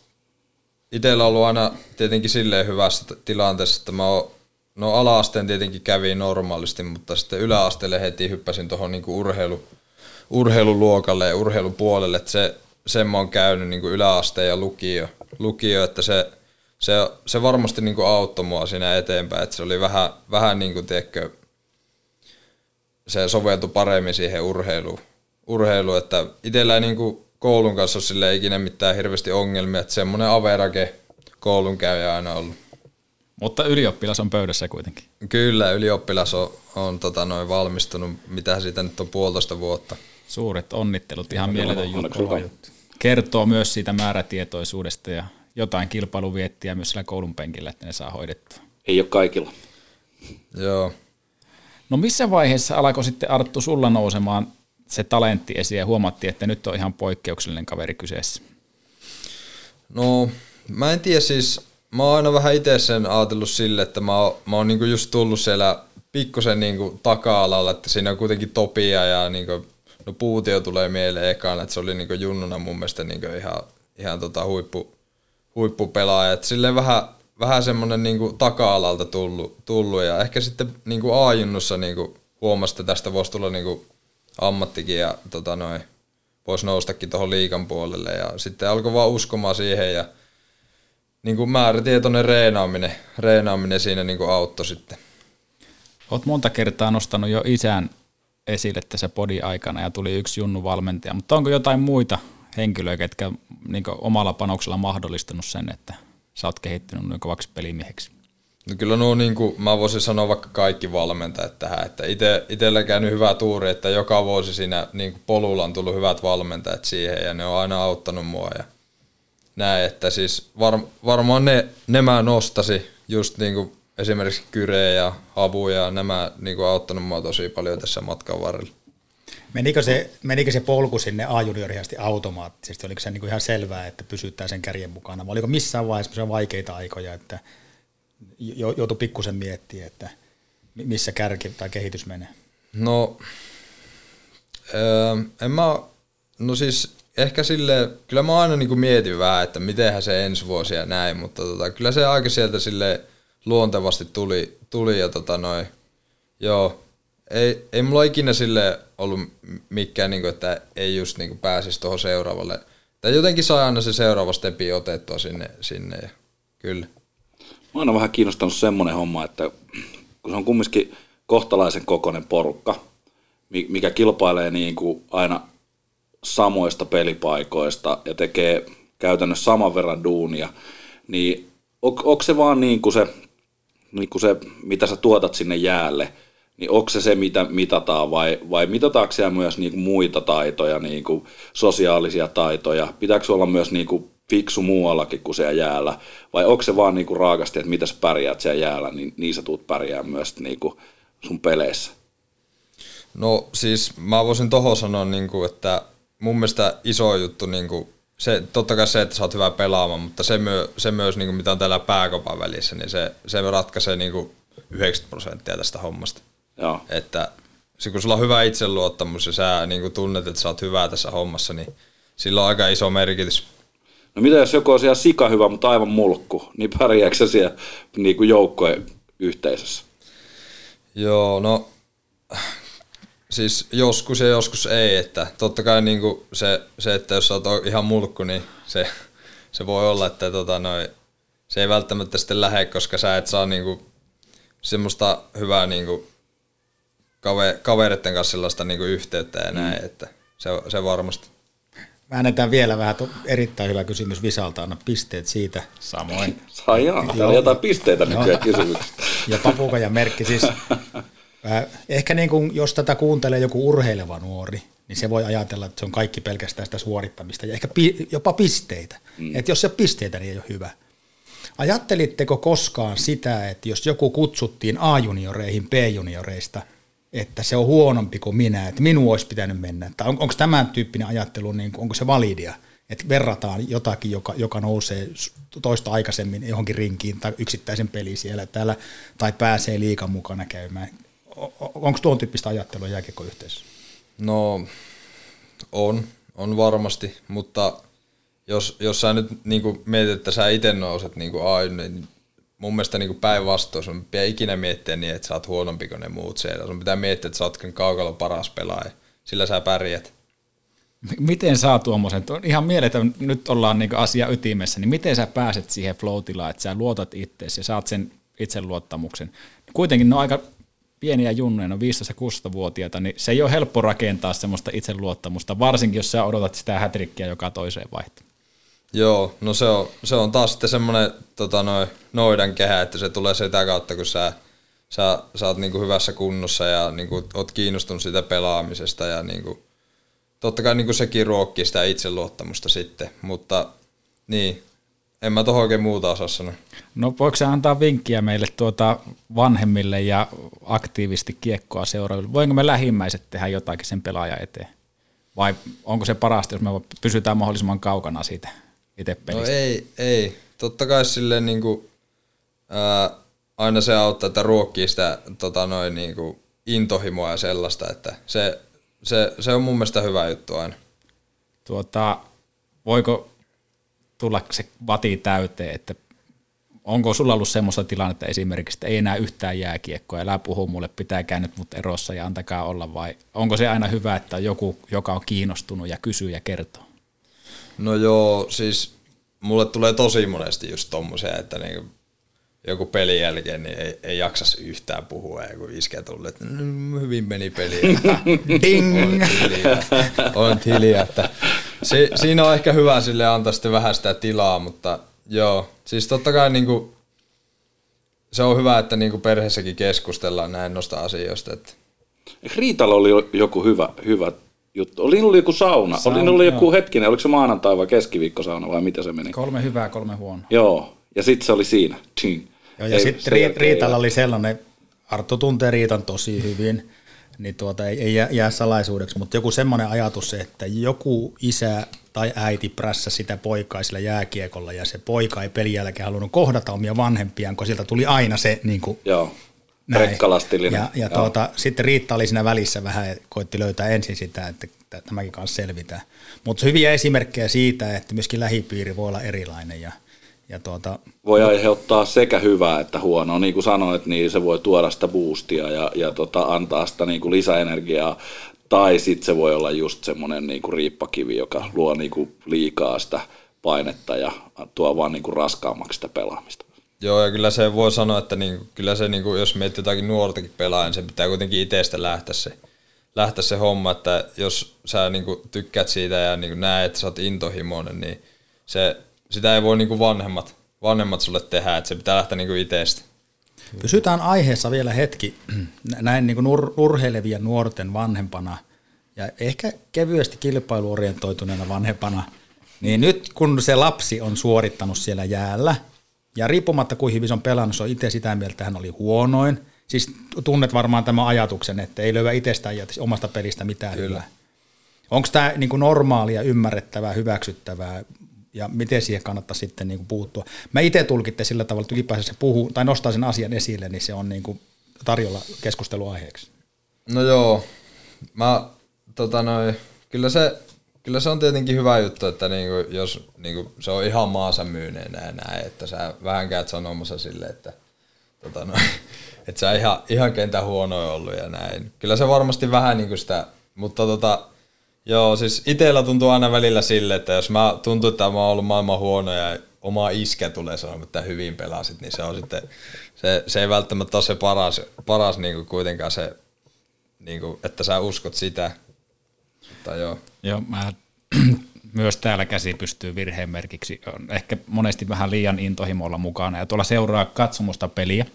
S8: itsellä ollut aina tietenkin silleen hyvässä tilanteessa, että mä oon, no ala-asteen tietenkin kävi normaalisti, mutta sitten yläasteelle heti hyppäsin tuohon niinku urheilu, urheiluluokalle ja urheilupuolelle, että se, sen mä oon käynyt niinku yläasteen ja lukio, lukio että se, se, se varmasti niinku auttoi mua siinä eteenpäin, että se oli vähän, vähän niin kuin, tiedätkö, se soveltui paremmin siihen urheiluun, urheilu, että itsellä ei niinku koulun kanssa sille ikinä mitään hirveästi ongelmia, että semmoinen average koulun käyjä aina ollut.
S6: Mutta ylioppilas on pöydässä kuitenkin.
S8: Kyllä, ylioppilas on, on tota, noin valmistunut, mitä siitä nyt on puolitoista vuotta.
S6: Suuret onnittelut, ihan mieletön juttu. Kertoo myös siitä määrätietoisuudesta ja jotain kilpailuviettiä myös siellä koulun penkillä, että ne saa hoidettua.
S5: Ei ole kaikilla.
S8: Joo.
S6: No missä vaiheessa alkoi sitten Arttu sulla nousemaan se talentti esiin ja huomattiin, että nyt on ihan poikkeuksellinen kaveri kyseessä?
S8: No, mä en tiedä siis, mä oon aina vähän itse sen ajatellut sille, että mä oon, mä oon niinku just tullut siellä pikkusen niinku taka-alalla, että siinä on kuitenkin topia ja niinku, no puutio tulee mieleen ekana, että se oli niinku junnuna mun mielestä niinku ihan, ihan tota huippu, huippupelaaja. Et silleen vähän, vähän semmoinen niinku taka-alalta tullut, tullut, ja ehkä sitten niinku A-junnussa niinku huomasi, että tästä voisi tulla niinku ammattikin ja tota noin, voisi noustakin tuohon liikan puolelle ja sitten alkoi vaan uskomaan siihen ja niin kuin määrätietoinen reenaaminen, reenaaminen siinä niin kuin auttoi sitten.
S6: Olet monta kertaa nostanut jo isän esille tässä podi aikana ja tuli yksi junnu valmentaja, mutta onko jotain muita henkilöitä, jotka niin omalla panoksella mahdollistanut sen, että sä oot kehittynyt noin kovaksi pelimieheksi?
S8: No kyllä nuo, niin kuin, mä voisin sanoa vaikka kaikki valmentajat tähän, että ite, itsellä käynyt hyvä tuuri, että joka vuosi siinä niin kuin polulla on tullut hyvät valmentajat siihen ja ne on aina auttanut mua ja näin, että siis var, varmaan ne, ne mä nostasi just niin kuin esimerkiksi Kyre ja Havu ja nämä niin kuin auttanut mua tosi paljon tässä matkan varrella.
S7: Menikö se, menikö se polku sinne A-junioriasti automaattisesti? Oliko se niin kuin ihan selvää, että pysytään sen kärjen mukana? Vai oliko missään vaiheessa vaikeita aikoja, että joutui pikkusen miettimään, että missä kärki tai kehitys menee?
S8: No, öö, en mä, no siis ehkä sille, kyllä mä aina niin mietin vähän, että mitenhän se ensi vuosi ja näin, mutta tota, kyllä se aika sieltä sille luontevasti tuli, tuli ja tota noin, joo, ei, ei mulla ikinä sille ollut mikään, niin kuin, että ei just niin kuin pääsisi tuohon seuraavalle. Tai jotenkin saa aina se seuraava stepi otettua sinne, sinne ja kyllä.
S5: Mä oon vähän kiinnostanut semmoinen homma, että kun se on kumminkin kohtalaisen kokoinen porukka, mikä kilpailee niin kuin aina samoista pelipaikoista ja tekee käytännössä saman verran duunia, niin on, onko se vaan niin kuin se, niin kuin se, mitä sä tuotat sinne jäälle, niin onko se se, mitä mitataan vai, vai mitataanko siellä myös niin kuin muita taitoja, niin kuin sosiaalisia taitoja? Pitääkö olla myös niin kuin fiksu muuallakin kuin siellä jäällä? Vai onko se vaan niinku raakasti, että mitä sä pärjäät siellä jäällä, niin, niin sä tuut pärjää myös niinku sun peleissä?
S8: No siis mä voisin tohon sanoa, niinku, että mun mielestä iso juttu, niinku, se, totta kai se, että sä oot hyvä pelaamaan, mutta se, myö, se myös, niinku, mitä on täällä pääkopan välissä, niin se, se ratkaisee niinku 90 prosenttia tästä hommasta.
S5: Joo.
S8: Että se, kun sulla on hyvä itseluottamus ja sä niin tunnet, että sä oot hyvä tässä hommassa, niin sillä on aika iso merkitys.
S5: No mitä jos joku on siellä sika hyvä, mutta aivan mulkku, niin pärjääkö se siellä niin kuin joukkojen yhteisössä?
S8: Joo, no siis joskus ja joskus ei, että totta kai niin kuin se, se, että jos sä oot ihan mulkku, niin se, se voi olla, että tota noi, se ei välttämättä sitten lähde, koska sä et saa niin kuin semmoista hyvää niin kuin kave, kavereiden kanssa sellaista niin kuin yhteyttä ja näin, mm. että se, se varmasti.
S7: Väännetään vielä vähän, erittäin hyvä kysymys Visalta, anna pisteet siitä.
S6: Samoin.
S5: Saa jaa, täällä on jotain pisteitä nykyään kysymyksistä.
S7: Ja papuka ja merkki siis. (laughs) Ehkä niin kuin, jos tätä kuuntelee joku urheileva nuori, niin se voi ajatella, että se on kaikki pelkästään sitä suorittamista ja ehkä pi, jopa pisteitä. Mm. Että jos se on pisteitä, niin ei ole hyvä. Ajattelitteko koskaan sitä, että jos joku kutsuttiin A-junioreihin B-junioreista, että se on huonompi kuin minä, että minun olisi pitänyt mennä? Tai on, onko tämän tyyppinen ajattelu, niin onko se validia? Että verrataan jotakin, joka, joka nousee toista aikaisemmin johonkin rinkiin tai yksittäisen peli siellä täällä, tai pääsee liikan mukana käymään. Onko tuon tyyppistä ajattelua jääkiekkoyhteisössä?
S8: No, on, on varmasti, mutta jos, jos sä nyt niin mietit, että sä itse nouset niin kuin A, niin mun mielestä niin päinvastoin sun pitää ikinä miettiä niin, että sä oot huonompi kuin ne muut siellä. Sun pitää miettiä, että sä oot kaukalla paras pelaaja. Sillä sä pärjät.
S6: Miten saa tuommoisen, ihan mieletön, nyt ollaan niin asia ytimessä, niin miten sä pääset siihen flow että sä luotat itseesi ja saat sen itseluottamuksen. Kuitenkin ne on aika pieniä junnuja, no 15-16-vuotiaita, niin se ei ole helppo rakentaa semmoista itseluottamusta, varsinkin jos sä odotat sitä hätrikkiä joka toiseen vaihtoon.
S8: Joo, no se on, se on taas sitten semmoinen tota, noi, noidan kehä, että se tulee sitä kautta, kun sä, sä, sä oot niinku hyvässä kunnossa ja niinku, oot kiinnostunut siitä pelaamisesta ja niinku, totta kai niinku sekin ruokkii sitä itseluottamusta sitten, mutta niin, en mä tuohon oikein muuta osaa sanoa.
S6: No voiko se antaa vinkkiä meille tuota vanhemmille ja aktiivisesti kiekkoa seuraaville? Voinko me lähimmäiset tehdä jotakin sen pelaajan eteen? Vai onko se parasta, jos me pysytään mahdollisimman kaukana siitä itse no pelistä?
S8: No ei, ei. Totta kai silleen niin kuin, ää, aina se auttaa, että ruokkii sitä tota noin, niin kuin intohimoa ja sellaista, että se, se, se on mun mielestä hyvä juttu aina.
S6: Tuota, voiko tulla se vati täyteen, että onko sulla ollut semmoista tilannetta esimerkiksi, että ei enää yhtään jääkiekkoa, älä puhu mulle, pitää nyt mut erossa ja antakaa olla, vai onko se aina hyvä, että joku, joka on kiinnostunut ja kysyy ja kertoo?
S8: No joo, siis mulle tulee tosi monesti just tommosia, että niinku joku pelin jälkeen niin ei, ei jaksas yhtään puhua ja kun iskee tullut, että mm, hyvin meni peli.
S7: Ding!
S8: On hiljaa. On hiljaa että si, siinä on ehkä hyvä sille antaa sitten vähän sitä tilaa, mutta joo, siis totta kai niinku, se on hyvä, että niinku perheessäkin keskustellaan näin noista asioista. Että.
S5: Riitalla oli joku hyvä, hyvä juttu. Oli ollut joku sauna. sauna oli ollut joku hetkinen, oliko se maanantai vai keskiviikkosauna vai mitä se meni?
S6: Kolme hyvää, kolme huonoa.
S5: Joo, ja sitten se oli siinä. Tching.
S7: Joo, ja sitten Riitalla oli sellainen, Arttu tuntee Riitan tosi hyvin, niin tuota, ei, ei jää salaisuudeksi, mutta joku semmoinen ajatus, että joku isä tai äiti prässä sitä poikaa sillä jääkiekolla ja se poika ei pelin jälkeen halunnut kohdata omia vanhempiaan, kun sieltä tuli aina se niin kuin,
S5: Joo. Rekkalastillinen.
S7: Ja, ja tuota, sitten Riitta oli siinä välissä vähän ja koitti löytää ensin sitä, että tämäkin kanssa selvitään. Mutta hyviä esimerkkejä siitä, että myöskin lähipiiri voi olla erilainen ja – ja tuota,
S5: voi aiheuttaa sekä hyvää että huonoa. Niin kuin sanoit, niin se voi tuoda sitä boostia ja, ja tota, antaa sitä niin kuin lisäenergiaa. Tai sitten se voi olla just semmoinen niin kuin riippakivi, joka luo niin kuin liikaa sitä painetta ja tuo vaan niin kuin raskaammaksi sitä pelaamista.
S8: Joo, ja kyllä se voi sanoa, että niin, kyllä se, niin jos miettii jotakin nuortakin pelaajan, niin se pitää kuitenkin itsestä lähteä se, lähteä se homma, että jos sä niin tykkäät siitä ja niin näet, että sä oot intohimoinen, niin se sitä ei voi niinku vanhemmat, vanhemmat sulle tehdä, että se pitää lähteä niinku itsestä.
S7: Pysytään aiheessa vielä hetki (clears throat) näin niin ur- urheilevien nuorten vanhempana ja ehkä kevyesti kilpailuorientoituneena vanhempana, niin nyt kun se lapsi on suorittanut siellä jäällä, ja riippumatta kuin hyvin se on pelannut, se on itse sitä mieltä, että hän oli huonoin. Siis tunnet varmaan tämän ajatuksen, että ei löyä itsestään ja omasta pelistä mitään Kyllä. hyvää. Onko tämä niin normaalia, ymmärrettävää, hyväksyttävää ja miten siihen kannattaa sitten niin kuin puuttua. Mä itse tulkitte sillä tavalla, että ylipäänsä se puhuu tai nostaa sen asian esille, niin se on niin kuin tarjolla keskusteluaiheeksi.
S8: No joo, mä, tota noi, kyllä, se, kyllä se on tietenkin hyvä juttu, että niinku, jos niinku, se on ihan maansa myyneenä ja näin, että sä vähän käyt sanomassa sille, että, tota noi, (laughs) että sä ihan, ihan kentä huonoja ollut ja näin. Kyllä se varmasti vähän niinku sitä, mutta tota, Joo, siis itsellä tuntuu aina välillä sille, että jos mä tuntuu, että mä oon ollut maailman huono ja oma iskä tulee sanomaan, että hyvin pelasit, niin se on sitten, se, se ei välttämättä ole se paras, paras niin kuin kuitenkaan se, niin kuin, että sä uskot sitä. Mutta joo.
S6: Joo, mä (clears throat) myös täällä käsi pystyy virheen merkiksi. On ehkä monesti vähän liian intohimolla mukana ja tuolla seuraa katsomusta peliä.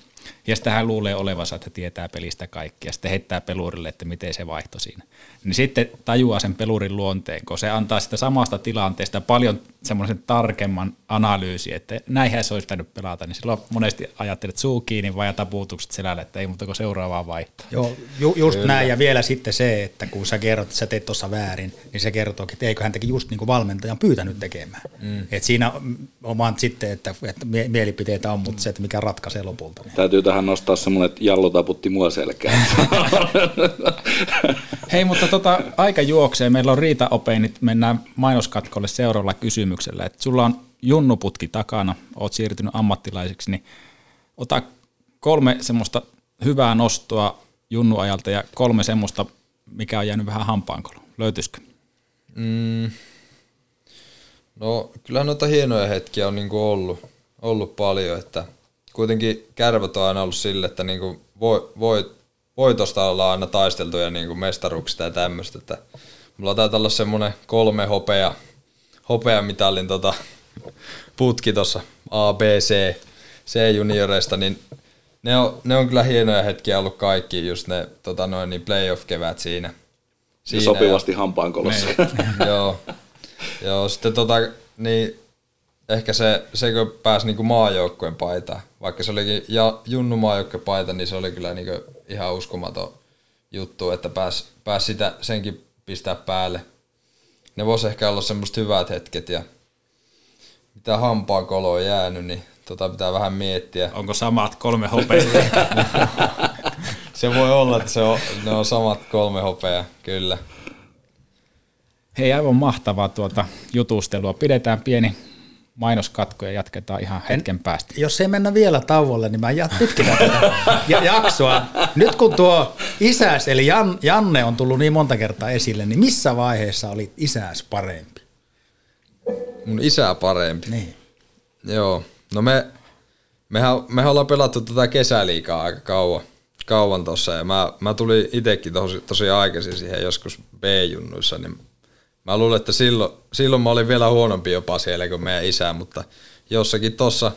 S6: Ja sitten hän luulee olevansa, että tietää pelistä kaikkia. Sitten heittää pelurille, että miten se vaihto siinä. Niin sitten tajuaa sen pelurin luonteen, kun se antaa sitä samasta tilanteesta paljon semmoisen tarkemman analyysi, että näinhän se olisi pitänyt pelata. Niin silloin monesti ajattelet suu kiinni vai taputukset selälle, että ei muuta kuin seuraavaa vaihtoa.
S7: Joo, ju, just Kyllä. näin. Ja vielä sitten se, että kun sä kerrot, että sä teet tuossa väärin, niin se kertoo, että eikö hän teki just niin kuin valmentajan pyytänyt tekemään. Mm. Et siinä on vaan sitten, että, että mielipiteitä on, mutta se, että mikä ratkaisee lopulta. Niin.
S5: Täytyy tähän nostaa semmoinen, että Jallo taputti mua selkään. (laughs)
S6: Hei, mutta tota, aika juoksee. Meillä on Riita Opeinit. Mennään mainoskatkolle seuraavalla kysymyksellä. Et sulla on junnuputki takana, oot siirtynyt ammattilaiseksi, niin ota kolme semmoista hyvää nostoa junnuajalta ja kolme semmoista, mikä on jäänyt vähän hampaankolo. Löytyisikö? Mm.
S8: No kyllä noita hienoja hetkiä on niinku ollut, ollut paljon, että kuitenkin kärvät on aina ollut sille, että niinku voi, voi, voitosta ollaan aina taisteltuja niinku mestaruuksista ja tämmöistä, että mulla taitaa olla semmoinen kolme hopea, hopeamitalin tota, putki tuossa A, B, C, C-junioreista, niin ne on, ne on kyllä hienoja hetkiä ollut kaikki, just ne tota noin, niin playoff-kevät siinä.
S5: siinä ja sopivasti ja, hampaankolossa.
S8: joo. joo, sitten tota, niin ehkä se, se kun pääsi niinku maajoukkueen paitaan, vaikka se olikin ja Junnu paita, niin se oli kyllä niinku ihan uskomaton juttu, että pääsi pääs sitä senkin pistää päälle. Ne voisi ehkä olla semmoista hyvät hetket ja mitä hampaakoloa on jäänyt, niin tota pitää vähän miettiä.
S6: Onko samat kolme hopeaa? (laughs)
S8: se voi olla, että se on, ne on samat kolme hopeaa, kyllä.
S6: Hei, aivan mahtavaa tuota jutustelua. Pidetään pieni mainoskatko ja jatketaan ihan hetken päästä.
S7: Jos ei mennä vielä tauolle, niin mä pitkitän tätä jaksoa. Nyt kun tuo isäs, eli Jan, Janne on tullut niin monta kertaa esille, niin missä vaiheessa oli isäs parempi?
S8: Mun isä parempi?
S7: Niin.
S8: Joo. No me, mehän, mehän ollaan pelattu tätä kesäliikaa aika kauan, kauan tossa ja mä, mä tulin itsekin tosi, tosi aikaisin siihen joskus B-junnuissa, niin mä luulen, että silloin, silloin mä olin vielä huonompi jopa siellä kuin meidän isä, mutta jossakin tossa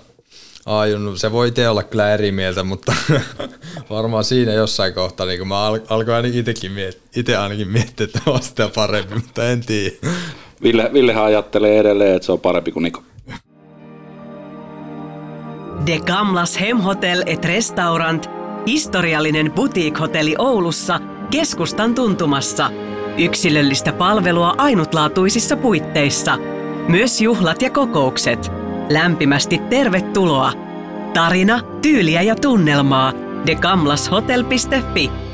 S8: Aajun, se voi itse olla kyllä eri mieltä, mutta (laughs) varmaan siinä jossain kohtaa niin kun mä al- alkoin ainakin itsekin miet- itse ainakin miettiä, että on sitä parempi, mutta en tiedä.
S5: Ville, Villehän ajattelee edelleen, että se on parempi kuin Niko.
S9: De Gamlas Hemhotel et Restaurant, historiallinen boutique-hotelli Oulussa, keskustan tuntumassa. Yksilöllistä palvelua ainutlaatuisissa puitteissa. Myös juhlat ja kokoukset. Lämpimästi tervetuloa. Tarina, tyyliä ja tunnelmaa. degamlashotel.fi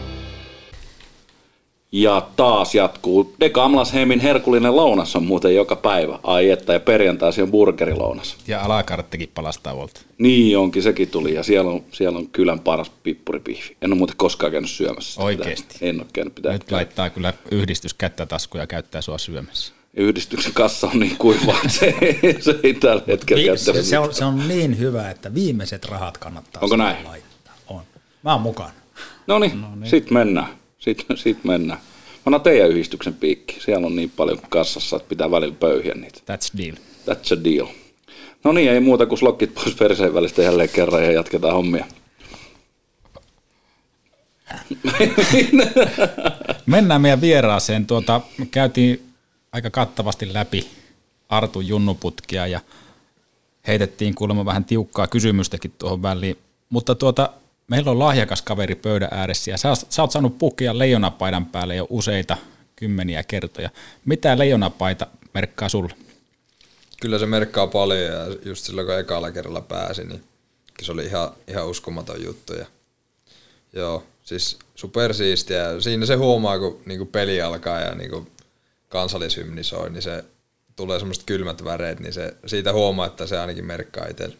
S5: ja taas jatkuu. De Gamlashemin herkullinen lounas on muuten joka päivä. Ai että, ja perjantaisin on burgerilounas.
S6: Ja alakarttekin palastaa volta.
S5: Niin onkin, sekin tuli. Ja siellä on, siellä on kylän paras pippuripihvi. En ole muuten koskaan käynyt syömässä.
S6: Oikeesti?
S5: En ole käynyt pitää.
S6: Nyt käydä. laittaa kyllä yhdistys kättä taskuja ja käyttää sua syömässä.
S5: Yhdistyksen kassa on niin kuiva, että se, (laughs) se ei tällä hetkellä
S7: se, se, on, se on niin hyvä, että viimeiset rahat kannattaa
S5: Onko näin?
S7: laittaa. On. Mä oon mukana.
S5: Noniin, no niin, sitten mennään. Sitten sit mennään. Anna teidän yhdistyksen piikki. Siellä on niin paljon kassassa, että pitää välillä pöyhiä niitä.
S6: That's deal.
S5: That's a deal. No niin, ei muuta kuin slokit pois perseen välistä jälleen kerran ja jatketaan hommia.
S6: Mennään meidän vieraaseen. Tuota, me käytiin aika kattavasti läpi Artu Junnuputkia ja heitettiin kuulemma vähän tiukkaa kysymystäkin tuohon väliin. Mutta tuota, meillä on lahjakas kaveri pöydän ääressä ja sä, sä oot saanut pukkia leijonapaidan päälle jo useita kymmeniä kertoja. Mitä leijonapaita merkkaa sulle?
S8: Kyllä se merkkaa paljon ja just silloin kun ekalla kerralla pääsi, niin se oli ihan, ihan uskomaton juttu. Ja, joo, siis supersiistiä. Siinä se huomaa, kun niin peli alkaa ja niin kansallishymni soi, niin se tulee semmoiset kylmät väreet, niin se, siitä huomaa, että se ainakin merkkaa itselle.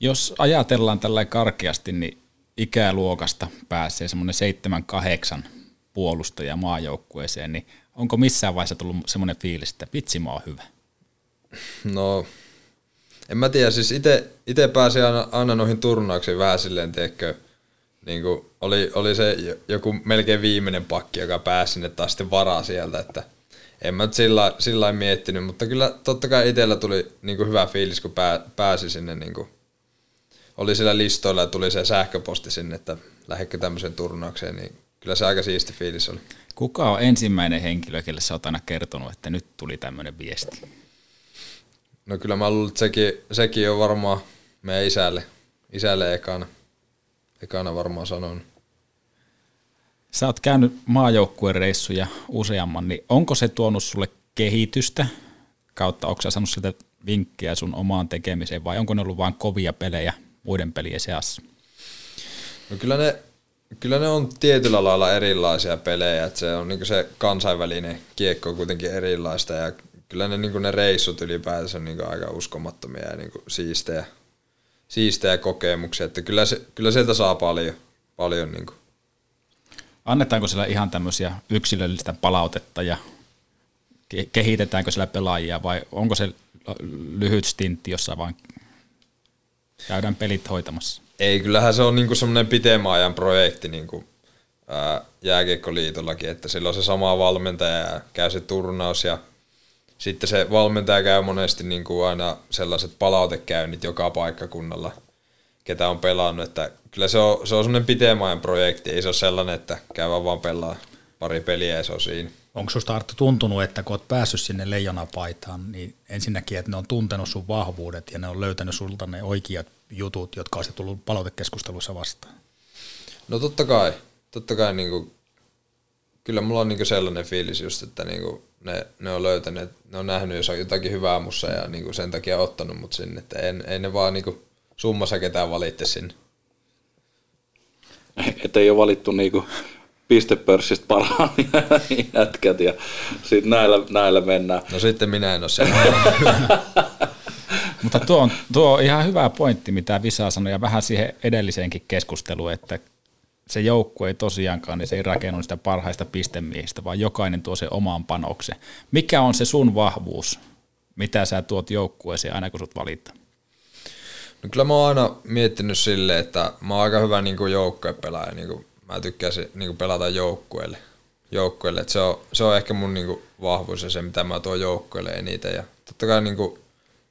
S6: Jos ajatellaan tällä karkeasti, niin ikäluokasta pääsee semmoinen seitsemän kahdeksan puolustaja maajoukkueeseen, niin onko missään vaiheessa tullut semmoinen fiilis, että vitsi mä oon hyvä?
S8: No, en mä tiedä, siis itse pääsin aina, aina noihin turnauksiin vähän silleen, tiedätkö, niin kuin oli, oli se joku melkein viimeinen pakki, joka pääsi sinne taas sitten varaa sieltä, että en mä nyt sillä, sillä miettinyt, mutta kyllä totta kai itsellä tuli niin kuin hyvä fiilis, kun pää, pääsi sinne niin kuin oli siellä listoilla ja tuli se sähköposti sinne, että lähdekö tämmöiseen turnaukseen, niin kyllä se aika siisti fiilis oli.
S6: Kuka on ensimmäinen henkilö, kelle sä oot aina kertonut, että nyt tuli tämmöinen viesti?
S8: No kyllä mä luulen, että sekin, sekin on varmaan meidän isälle, isälle ekana, ekana varmaan sanonut.
S6: Sä oot käynyt maajoukkueen reissuja useamman, niin onko se tuonut sulle kehitystä kautta, onko sä saanut sieltä vinkkiä sun omaan tekemiseen vai onko ne ollut vain kovia pelejä muiden pelien seassa?
S8: No kyllä ne, kyllä ne on tietyllä lailla erilaisia pelejä, että se on niin se kansainvälinen kiekko kuitenkin erilaista ja kyllä ne, niin ne reissut ylipäätänsä on niin aika uskomattomia ja niin siistejä, siistejä kokemuksia, että kyllä, se, kyllä sieltä saa paljon, paljon niin
S6: Annetaanko siellä ihan tämmöisiä yksilöllistä palautetta ja kehitetäänkö siellä pelaajia vai onko se lyhyt stintti, jossa vaan käydään pelit hoitamassa?
S8: Ei, kyllähän se on niinku semmoinen pitemmän ajan projekti niinku, ää, jääkiekkoliitollakin, että sillä on se sama valmentaja ja käy se turnaus ja sitten se valmentaja käy monesti niinku aina sellaiset palautekäynnit joka paikkakunnalla, ketä on pelannut, että kyllä se on, se on semmoinen pitemmän ajan projekti, ei se ole sellainen, että käy vaan pelaa pari peliä ja se on siinä.
S7: Onko sinusta Arttu tuntunut, että kun olet päässyt sinne leijonapaitaan, niin ensinnäkin, että ne on tuntenut sun vahvuudet ja ne on löytänyt sulta ne oikeat jutut, jotka olisi tullut palautekeskustelussa vastaan?
S8: No totta kai, totta kai niin kuin, kyllä mulla on niin sellainen fiilis just, että niin kuin ne, ne on löytäneet, ne on nähnyt, jos on jotakin hyvää mussa ja niin kuin sen takia ottanut mut sinne, että en, ei ne vaan niin kuin summassa ketään valitte sinne. (laughs)
S5: Että ei ole valittu niinku pistepörssistä parhaimmin (laughs) jätkät ja sitten näillä, näillä mennään.
S8: No sitten minä en ole se.
S6: Mutta tuo on, tuo on ihan hyvä pointti, mitä Visa sanoi, ja vähän siihen edelliseenkin keskusteluun, että se joukkue ei tosiaankaan, niin se ei rakennu sitä parhaista pistemiehistä, vaan jokainen tuo se omaan panoksen. Mikä on se sun vahvuus, mitä sä tuot joukkueeseen aina kun sut valitaan?
S8: No kyllä mä oon aina miettinyt silleen, että mä oon aika hyvä niin joukkuepelaaja, niin kuin mä tykkäsin niin pelata joukkueelle. joukkueelle. se, on, se on ehkä mun niin vahvuus ja se, mitä mä tuon joukkueelle eniten. Ja totta kai niin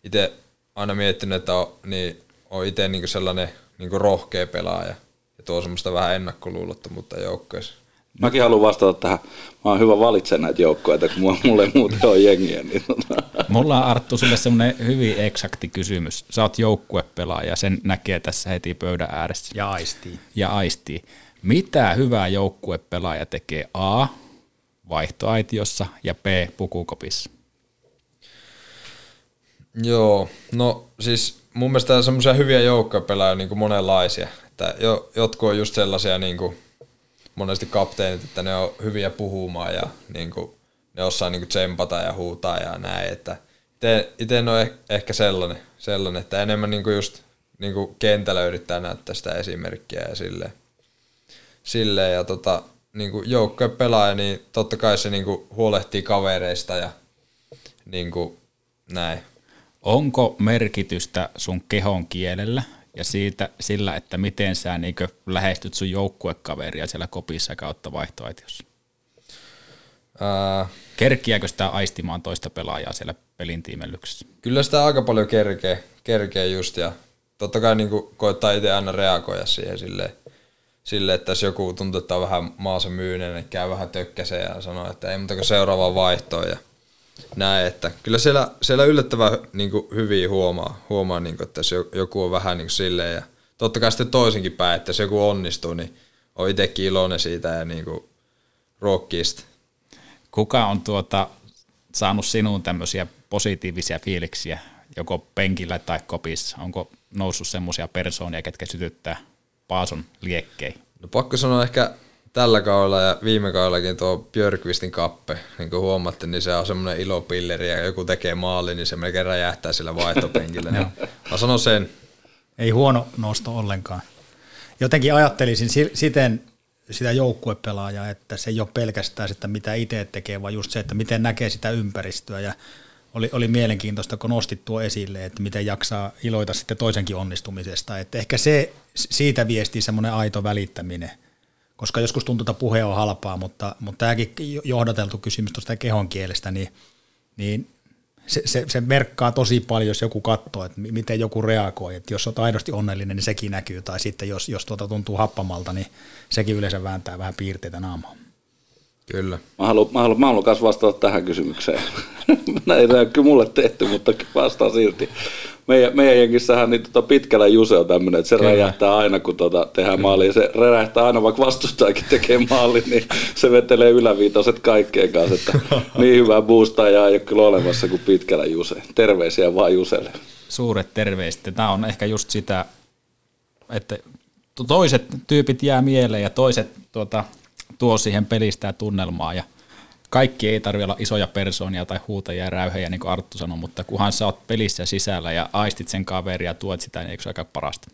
S8: itse aina miettinyt, että on, niin, on itse niin sellainen niin rohkea pelaaja ja tuo semmoista vähän ennakkoluulottomuutta joukkueessa.
S5: Mäkin haluan vastata tähän. Mä oon hyvä valitsemaan näitä joukkoja, kun mulla ei muuten ole jengiä. Niin tota.
S6: Mulla on Arttu sulle semmoinen hyvin eksakti kysymys. Sä oot joukkuepelaaja, sen näkee tässä heti pöydän ääressä.
S7: Ja aistii.
S6: Ja aistii. Mitä hyvää joukkuepelaaja tekee A, vaihtoaitiossa ja B, pukukopissa?
S8: Joo, no siis mun mielestä on semmoisia hyviä joukkuepelaajia niin kuin monenlaisia. Että jo, jotkut on just sellaisia niin kuin monesti kapteenit, että ne on hyviä puhumaan ja niin kuin, ne osaa niin kuin tsempata ja huutaa ja näin. Että itse en ole ehkä sellainen, sellainen, että enemmän niin kuin just niin kuin kentällä yrittää näyttää sitä esimerkkiä ja silleen silleen ja tota, niin kuin joukkojen pelaaja, niin totta kai se niin kuin huolehtii kavereista ja niin kuin näin.
S6: Onko merkitystä sun kehon kielellä ja siitä, sillä, että miten sä niin lähestyt sun joukkuekaveria siellä kopissa kautta vaihtoaitiossa? Ää... Kerkiääkö sitä aistimaan toista pelaajaa siellä pelin tiimellyksessä?
S8: Kyllä sitä aika paljon kerkee, kerkee just ja totta kai niin koittaa itse aina reagoida siihen silleen, sille, että jos joku tuntuu, että on vähän maassa myynen, niin käy vähän tökkäseen ja sanoo, että ei muuta kuin seuraava vaihtoa ja näin, että kyllä siellä, siellä yllättävän niin kuin, hyvin huomaa, huomaa niin kuin, että jos joku on vähän niin kuin silleen ja totta kai sitten toisinkin päin, että jos joku onnistuu, niin on itsekin iloinen siitä ja niin kuin, rockista.
S6: Kuka on tuota, saanut sinuun tämmöisiä positiivisia fiiliksiä, joko penkillä tai kopissa? Onko noussut semmoisia persoonia, ketkä sytyttää Paason liekkei?
S8: No pakko sanoa ehkä tällä kaudella ja viime kaudellakin tuo Björkvistin kappe, niin kuin huomatte, niin se on semmoinen ilopilleri ja joku tekee maali, niin se melkein räjähtää sillä vaihtopenkillä. niin mä sanon sen.
S7: Ei huono nosto ollenkaan. Jotenkin ajattelisin siten sitä joukkuepelaajaa, että se ei ole pelkästään sitä, mitä itse tekee, vaan just se, että miten näkee sitä ympäristöä ja oli, oli mielenkiintoista, kun nostit tuo esille, että miten jaksaa iloita sitten toisenkin onnistumisesta. Että ehkä se siitä viestii semmoinen aito välittäminen, koska joskus tuntuu, että puhe on halpaa, mutta, mutta tämäkin johdateltu kysymys tuosta kehon kielestä, niin, niin se, se, se merkkaa tosi paljon, jos joku katsoo, että miten joku reagoi. Että jos olet aidosti onnellinen, niin sekin näkyy. Tai sitten jos, jos tuota tuntuu happamalta, niin sekin yleensä vääntää vähän piirteitä naamaa.
S8: Kyllä.
S5: Mä haluan, mä haluan, mä haluan kanssa vastata tähän kysymykseen. (laughs) Näin ei ole kyllä mulle tehty, mutta vastaan silti. Meidän, meidän jengissähän niin tota pitkällä Juse on tämmöinen, että se kyllä. räjähtää aina, kun tota tehdään kyllä. maali. Se räjähtää aina, vaikka vastustajakin tekee maali, niin se vetelee yläviitoset kaikkeen kanssa. Että (laughs) niin hyvää boostajaa ei ole kyllä olemassa kuin pitkällä Juse. Terveisiä vaan Juselle.
S6: Suuret terveiset. Tämä on ehkä just sitä, että toiset tyypit jää mieleen ja toiset tuota, tuo siihen pelistä ja tunnelmaa ja kaikki ei tarvitse olla isoja persoonia tai huutajia ja räyhejä, niin kuin Arttu sanoi, mutta kunhan sä oot pelissä sisällä ja aistit sen kaveria ja tuot sitä, niin eikö se aika parasta?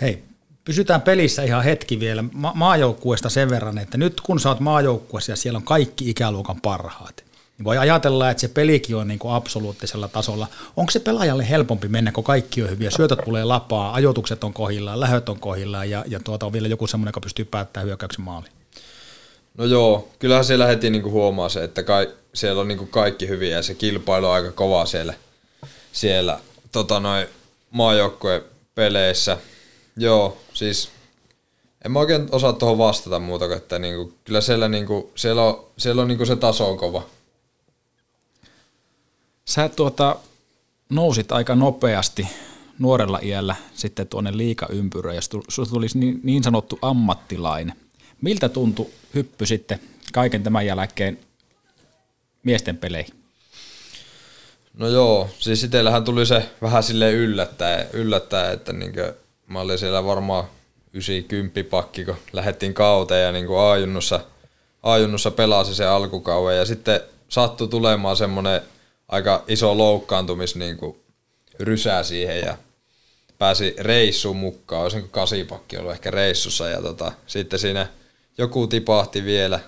S7: Hei, pysytään pelissä ihan hetki vielä ma- maajoukkueesta sen verran, että nyt kun sä oot maajoukkueessa ja siellä on kaikki ikäluokan parhaat, niin voi ajatella, että se pelikin on niin kuin absoluuttisella tasolla. Onko se pelaajalle helpompi mennä, kun kaikki on hyviä, syötöt tulee lapaa, ajoitukset on kohillaan, lähöt on kohillaan ja, ja tuota on vielä joku semmoinen, joka pystyy päättämään hyökkäyksen maaliin?
S8: No joo, kyllähän siellä heti niinku huomaa se, että kai, siellä on niinku kaikki hyviä ja se kilpailu on aika kova siellä, siellä tota noin, maajoukkueen peleissä. Joo, siis en mä oikein osaa tuohon vastata muuta kuin, että niinku, kyllä siellä, niinku, siellä on, siellä on niinku se taso on kova.
S6: Sä tuota, nousit aika nopeasti nuorella iällä sitten tuonne liikaympyröön, jos sinusta tulisi niin, niin sanottu ammattilainen. Miltä tuntui hyppy sitten kaiken tämän jälkeen miesten peleihin?
S8: No joo, siis itsellähän tuli se vähän sille yllättäen, yllättäen että niinkö, mä olin siellä varmaan 90 pakki, kun lähdettiin kauteen ja niin A-junnussa, A-junnussa pelasi se alkukauden ja sitten sattui tulemaan semmoinen aika iso loukkaantumis niin kuin rysää siihen ja pääsi reissuun mukaan, olisinko kasipakki ollut ehkä reissussa ja tota, sitten siinä joku tipahti vielä.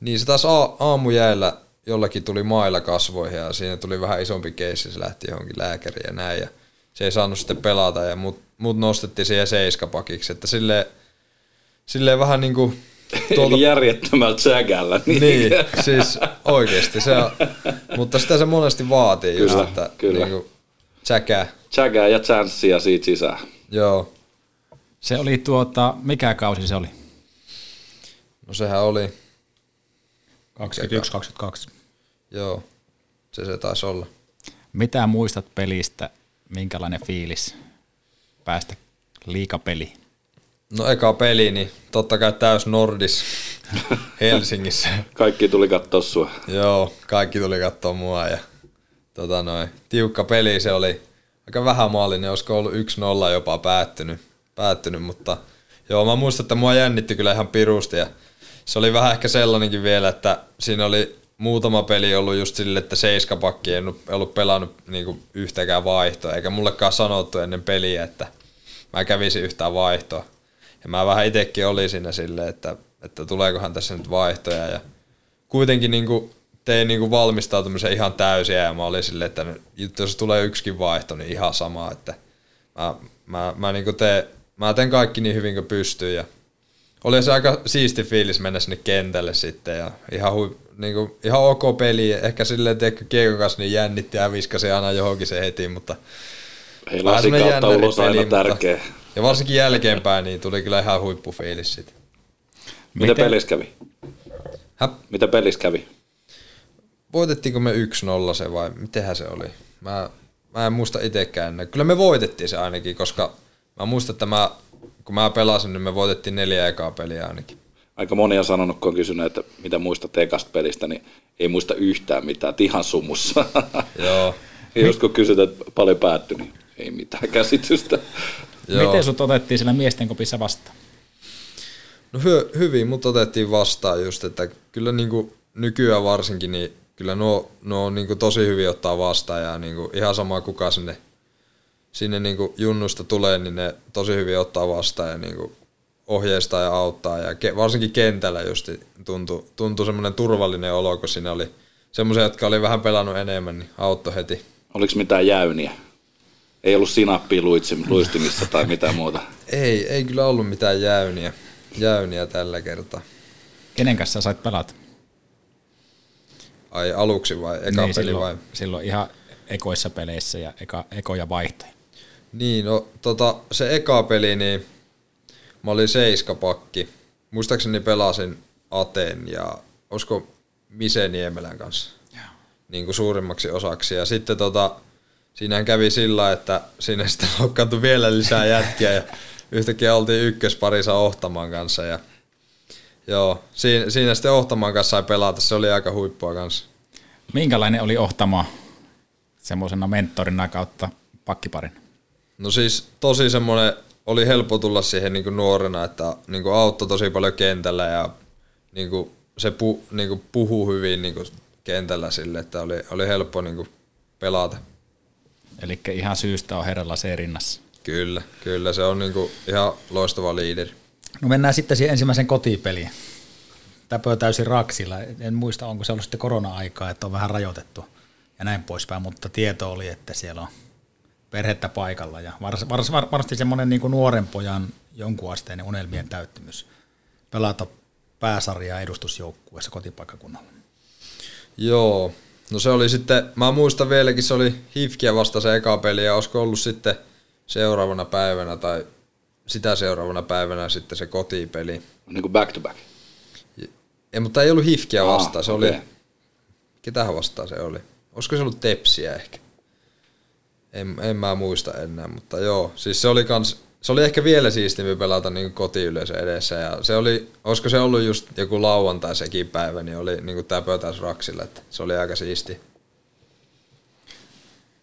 S8: Niin se taas a- aamujäällä jollakin tuli mailla kasvoihin ja siinä tuli vähän isompi keissi, se lähti johonkin lääkäriin ja näin ja se ei saanut sitten pelata ja mut, mut nostettiin siihen seiskapakiksi, että silleen, silleen vähän niinku
S5: Tuolta... Eli järjettömällä sägällä.
S8: Niin, niin siis oikeasti. Se on, mutta sitä se monesti vaatii kyllä, just, että kyllä. Niin kuin, tsäkää.
S5: Tsäkää ja chanssia siitä sisään.
S8: Joo.
S6: Se oli tuota, mikä kausi se oli?
S8: No sehän oli...
S7: 21-22.
S8: Joo, se se taisi olla.
S6: Mitä muistat pelistä, minkälainen fiilis päästä liikapeliin?
S8: No eka peli, niin totta kai täys Nordis Helsingissä. (laughs)
S5: kaikki tuli katsoa sua.
S8: Joo, kaikki tuli katsoa mua ja tota noin, tiukka peli se oli. Aika vähän maalinen, olisiko ollut 1-0 jopa päättynyt, päättynyt, mutta joo, mä muistan, että mua jännitti kyllä ihan pirusti ja se oli vähän ehkä sellainenkin vielä, että siinä oli muutama peli ollut just sille, että seiskapakki ei ollut pelannut niinku yhtäkään vaihtoa, eikä mullekaan sanottu ennen peliä, että mä kävisin yhtään vaihtoa. Ja mä vähän itsekin olin siinä silleen, että, että tuleekohan tässä nyt vaihtoja. Ja kuitenkin niin kuin tein niin kuin valmistautumisen ihan täysiä ja mä olin silleen, että jos tulee yksikin vaihto, niin ihan sama. Että mä, mä, mä, niin kuin teen, mä teen kaikki niin hyvin kuin pystyy ja oli se aika siisti fiilis mennä sinne kentälle sitten ja ihan, hui, niin kuin, ihan ok peli. Ehkä silleen, että Kiekon kanssa niin jännitti ja viskasi aina johonkin se heti, mutta
S5: Hei, kautta ulos aina tärkeä.
S8: Ja varsinkin jälkeenpäin niin tuli kyllä ihan huippufiilis siitä.
S5: Mitä Miten? pelissä kävi? Hä? Mitä pelissä kävi?
S8: Voitettiinko me 1-0 se vai mitenhän se oli? Mä, mä en muista itsekään. Kyllä me voitettiin se ainakin, koska mä muistan, että mä, kun mä pelasin, niin me voitettiin neljä ekaa peliä ainakin.
S5: Aika moni on sanonut, kun on kysynyt, että mitä muistat ekasta pelistä, niin ei muista yhtään mitään, että ihan sumussa.
S8: Joo. (laughs)
S5: Jos kun kysytään, että paljon päättyi, niin ei mitään käsitystä.
S6: Joo. Miten sut otettiin siellä miesten kopissa vastaan?
S8: No hy- hyvin mut otettiin vastaan just, että kyllä niinku nykyään varsinkin, niin kyllä nuo, nuo on niinku tosi hyvin ottaa vastaan ja niinku ihan sama kuka sinne, sinne niinku junnusta tulee, niin ne tosi hyvin ottaa vastaan ja niinku ohjeistaa ja auttaa ja ke, varsinkin kentällä just tuntui, tuntui semmoinen turvallinen olo, kun siinä oli semmoisia, jotka oli vähän pelannut enemmän, niin auttoi heti.
S5: Oliko mitään jäyniä? Ei ollut sinappia luistimissa tai mitään muuta.
S8: Ei, ei kyllä ollut mitään jäyniä, jäyniä tällä kertaa.
S6: Kenen kanssa sait pelata?
S8: Ai aluksi vai eka
S6: niin,
S8: peli
S6: silloin,
S8: vai?
S6: silloin ihan ekoissa peleissä ja eka, ekoja vaihtoja.
S8: Niin, no tota, se eka peli, niin mä olin seiskapakki. Muistaakseni pelasin Aten ja olisiko Mise Niemelän kanssa niin kuin suurimmaksi osaksi. Ja sitten tota, siinähän kävi sillä, että sinne (laughs) sitten loukkaantui vielä lisää jätkiä ja yhtäkkiä oltiin ykkösparissa Ohtaman kanssa ja joo, siinä, siinä sitten Ohtaman kanssa sai pelata, se oli aika huippua kanssa.
S6: Minkälainen oli Ohtama semmoisena mentorina kautta pakkiparin?
S8: No siis tosi semmoinen, oli helppo tulla siihen niin kuin nuorena, että niin kuin auttoi tosi paljon kentällä ja niin kuin se pu, niin kuin puhuu hyvin niin kuin kentällä sille, että oli, oli helppo niin kuin pelata.
S6: Eli ihan syystä on herralla se rinnassa.
S8: Kyllä, kyllä se on niin kuin ihan loistava liideri.
S7: No mennään sitten siihen ensimmäisen kotipeliin. Täpö täysin raksilla. En muista, onko se ollut sitten korona-aikaa, että on vähän rajoitettu ja näin poispäin, mutta tieto oli, että siellä on perhettä paikalla ja vars, vars, var, varmasti semmoinen niin nuoren pojan jonkun asteinen unelmien täyttymys pelata pääsarjaa edustusjoukkueessa kotipaikkakunnalla.
S8: Joo, no se oli sitten, mä muistan vieläkin, se oli Hifkiä vasta se eka peli ja olisiko ollut sitten seuraavana päivänä tai sitä seuraavana päivänä sitten se kotipeli.
S5: Niin kuin back to back.
S8: Ei, mutta ei ollut Hifkiä
S5: Aa,
S8: vastaan, se
S5: okei.
S8: oli, ketähän vastaan se oli? Olisiko se ollut Tepsiä ehkä? En, en mä muista enää, mutta joo, siis se oli kans, se oli ehkä vielä siistimpi pelata niin kotiyleisö edessä ja se oli, olisiko se ollut just joku lauantai sekin päivä, niin oli niin kuin täpötäis raksilla, että se oli aika siisti.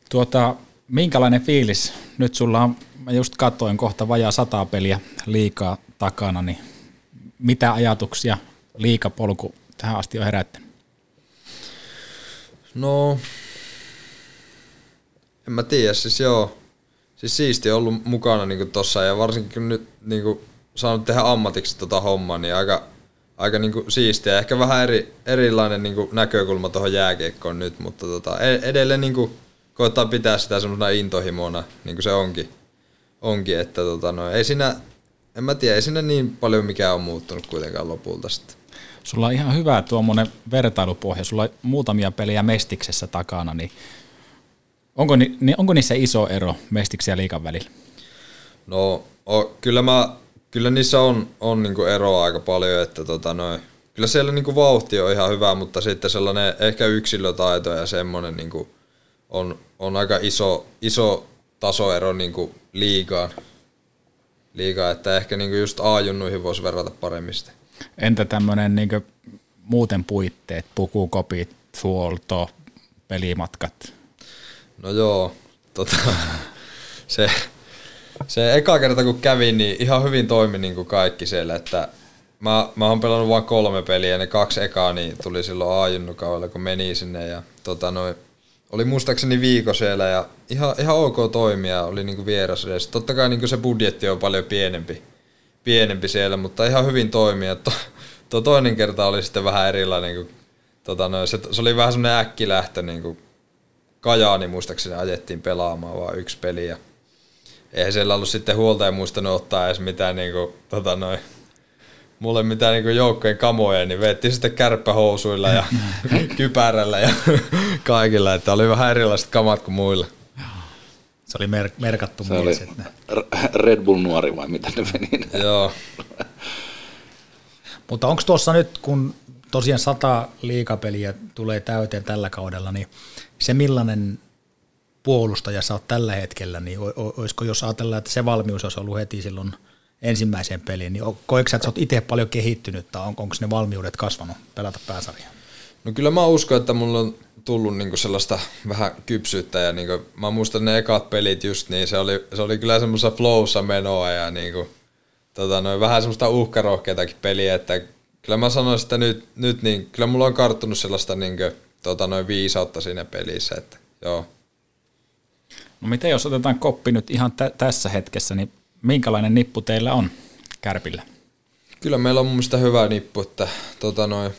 S6: Tuota, minkälainen fiilis? Nyt sulla on, mä just katsoin kohta vajaa sata peliä liikaa takana, niin mitä ajatuksia liikapolku tähän asti on herättänyt?
S8: No, en mä tiedä, siis joo. Siis siisti ollut mukana niinku tossa ja varsinkin kun nyt niinku saanut tehdä ammatiksi tota hommaa, niin aika, aika niinku siistiä. Ehkä vähän eri, erilainen niinku näkökulma tuohon jääkiekkoon nyt, mutta tota, e- edelleen niinku koittaa pitää sitä semmoisena intohimona, niin kuin se onkin. onkin että tota, no, ei siinä, en mä tiedä, ei siinä niin paljon mikään on muuttunut kuitenkaan lopulta sitten.
S6: Sulla on ihan hyvä tuommoinen vertailupohja, sulla on muutamia pelejä Mestiksessä takana, niin onko, ni, niin onko niissä iso ero Mestiksen ja liikan välillä?
S8: No, o, kyllä, mä, kyllä niissä on, on niinku eroa aika paljon, että tota noin, kyllä siellä niinku vauhti on ihan hyvä, mutta sitten sellainen ehkä yksilötaito ja semmoinen niinku on, on aika iso, iso tasoero niinku liigaan. liigaan, että ehkä niinku just A-junnuihin voisi verrata paremmin sitä.
S6: Entä tämmöinen niin muuten puitteet, pukukopit, huolto, pelimatkat?
S8: No joo, tota, (laughs) se, se eka kerta kun kävin, niin ihan hyvin toimi niin kuin kaikki siellä, että mä, mä oon pelannut vain kolme peliä ja ne kaksi ekaa niin tuli silloin a kun meni sinne ja tota noin, oli muistaakseni viikko siellä ja ihan, ihan ok toimia, oli niinku vieras edes. Totta kai niinku se budjetti on paljon pienempi, pienempi siellä, mutta ihan hyvin toimia. Tuo, tuo toinen kerta oli sitten vähän erilainen, kun tota noin, se, se, oli vähän semmoinen äkkilähtö, niin kuin Kajaani muistaakseni ajettiin pelaamaan vaan yksi peli ja eihän siellä ollut sitten huoltaja muistanut ottaa edes mitään niin kuin, tota noin, mulle mitään niin joukkojen kamoja, niin veettiin sitten kärppähousuilla ja (laughs) kypärällä ja (laughs) kaikilla, että oli vähän erilaiset kamat kuin muilla.
S7: Se oli mer- merkattu
S5: Se oli.
S7: Että
S5: Red Bull nuori vai mitä ne meni?
S8: Joo.
S7: Mutta onko tuossa nyt, kun tosiaan sata liikapeliä tulee täyteen tällä kaudella, niin se millainen puolustaja sä oot tällä hetkellä, niin olisiko jos ajatellaan, että se valmius olisi ollut heti silloin ensimmäiseen peliin, niin koetko sä, että sä oot itse paljon kehittynyt tai on, onko ne valmiudet kasvanut pelata pääsarjaa?
S8: No kyllä mä uskon, että mulla on tullut niinku sellaista vähän kypsyyttä ja niinku, mä muistan ne ekat pelit just niin, se oli, se oli kyllä semmoista flowssa menoa ja niinku, tota, noin, vähän semmoista uhkarohkeatakin peliä, että kyllä mä sanoisin, että nyt, nyt niin, kyllä mulla on karttunut sellaista niinku, tota, noin viisautta siinä pelissä, että joo.
S6: No miten jos otetaan koppi nyt ihan tä- tässä hetkessä, niin minkälainen nippu teillä on Kärpillä?
S8: Kyllä meillä on mun mielestä hyvä nippu, että tota, noin,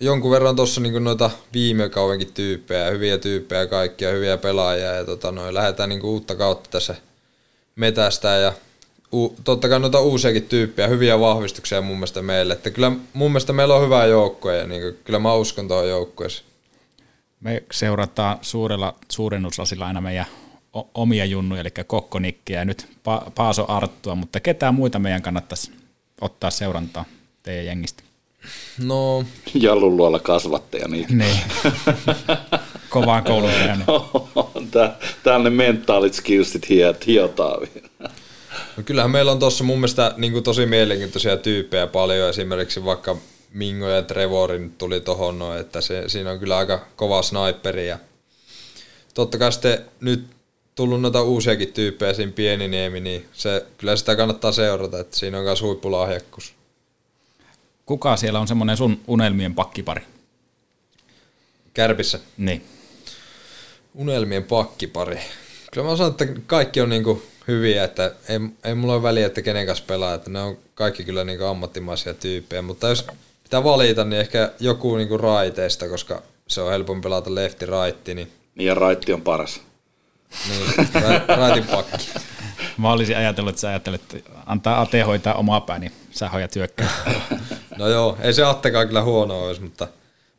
S8: jonkun verran tuossa niin noita viime kauenkin tyyppejä, hyviä tyyppejä kaikkia, hyviä pelaajia ja tota, noin, lähdetään niin uutta kautta tässä metästä ja u, totta kai noita uusiakin tyyppejä, hyviä vahvistuksia mun mielestä meille. Että kyllä mun mielestä meillä on hyvä joukkue ja niin kuin, kyllä mä uskon tuohon joukkueeseen.
S6: Me seurataan suurella suurennuslasilla aina meidän omia junnuja, eli Kokkonikkiä ja nyt pa- Paaso Arttua, mutta ketään muita meidän kannattaisi ottaa seurantaa teidän jengistä?
S8: No,
S5: Jallun luolla kasvattaja niitä.
S6: Niin. (laughs) Kovaan koulun käynyt.
S5: Tää, täällä ne mentaalit skillsit hiot, hiotaan vielä.
S8: No kyllähän meillä on tuossa mun mielestä niin tosi mielenkiintoisia tyyppejä paljon. Esimerkiksi vaikka Mingo ja Trevorin tuli tohon noin, että se, siinä on kyllä aika kova sniperi. Ja totta kai sitten nyt tullut noita uusiakin tyyppejä siinä Pieniniemi, niin se, kyllä sitä kannattaa seurata, että siinä on myös huippulahjakkuus.
S6: Kuka siellä on semmoinen sun unelmien pakkipari?
S8: Kärpissä.
S6: Niin.
S8: Unelmien pakkipari. Kyllä mä sanon, että kaikki on niinku hyviä, että ei, ei mulla ole väliä, että kenen kanssa pelaa, että ne on kaikki kyllä niinku ammattimaisia tyyppejä, mutta jos pitää valita, niin ehkä joku niinku raiteista, koska se on helpompi pelata lefti raitti, niin,
S5: Niin ja raitti on paras.
S8: niin ra, raitin pakki. (laughs)
S6: Mä olisin ajatellut, että sä ajattelet, että antaa Ate hoitaa omaa pää, niin sä hoidat hyökkää. (laughs)
S8: No joo, ei se Attekaan kyllä huono olisi, mutta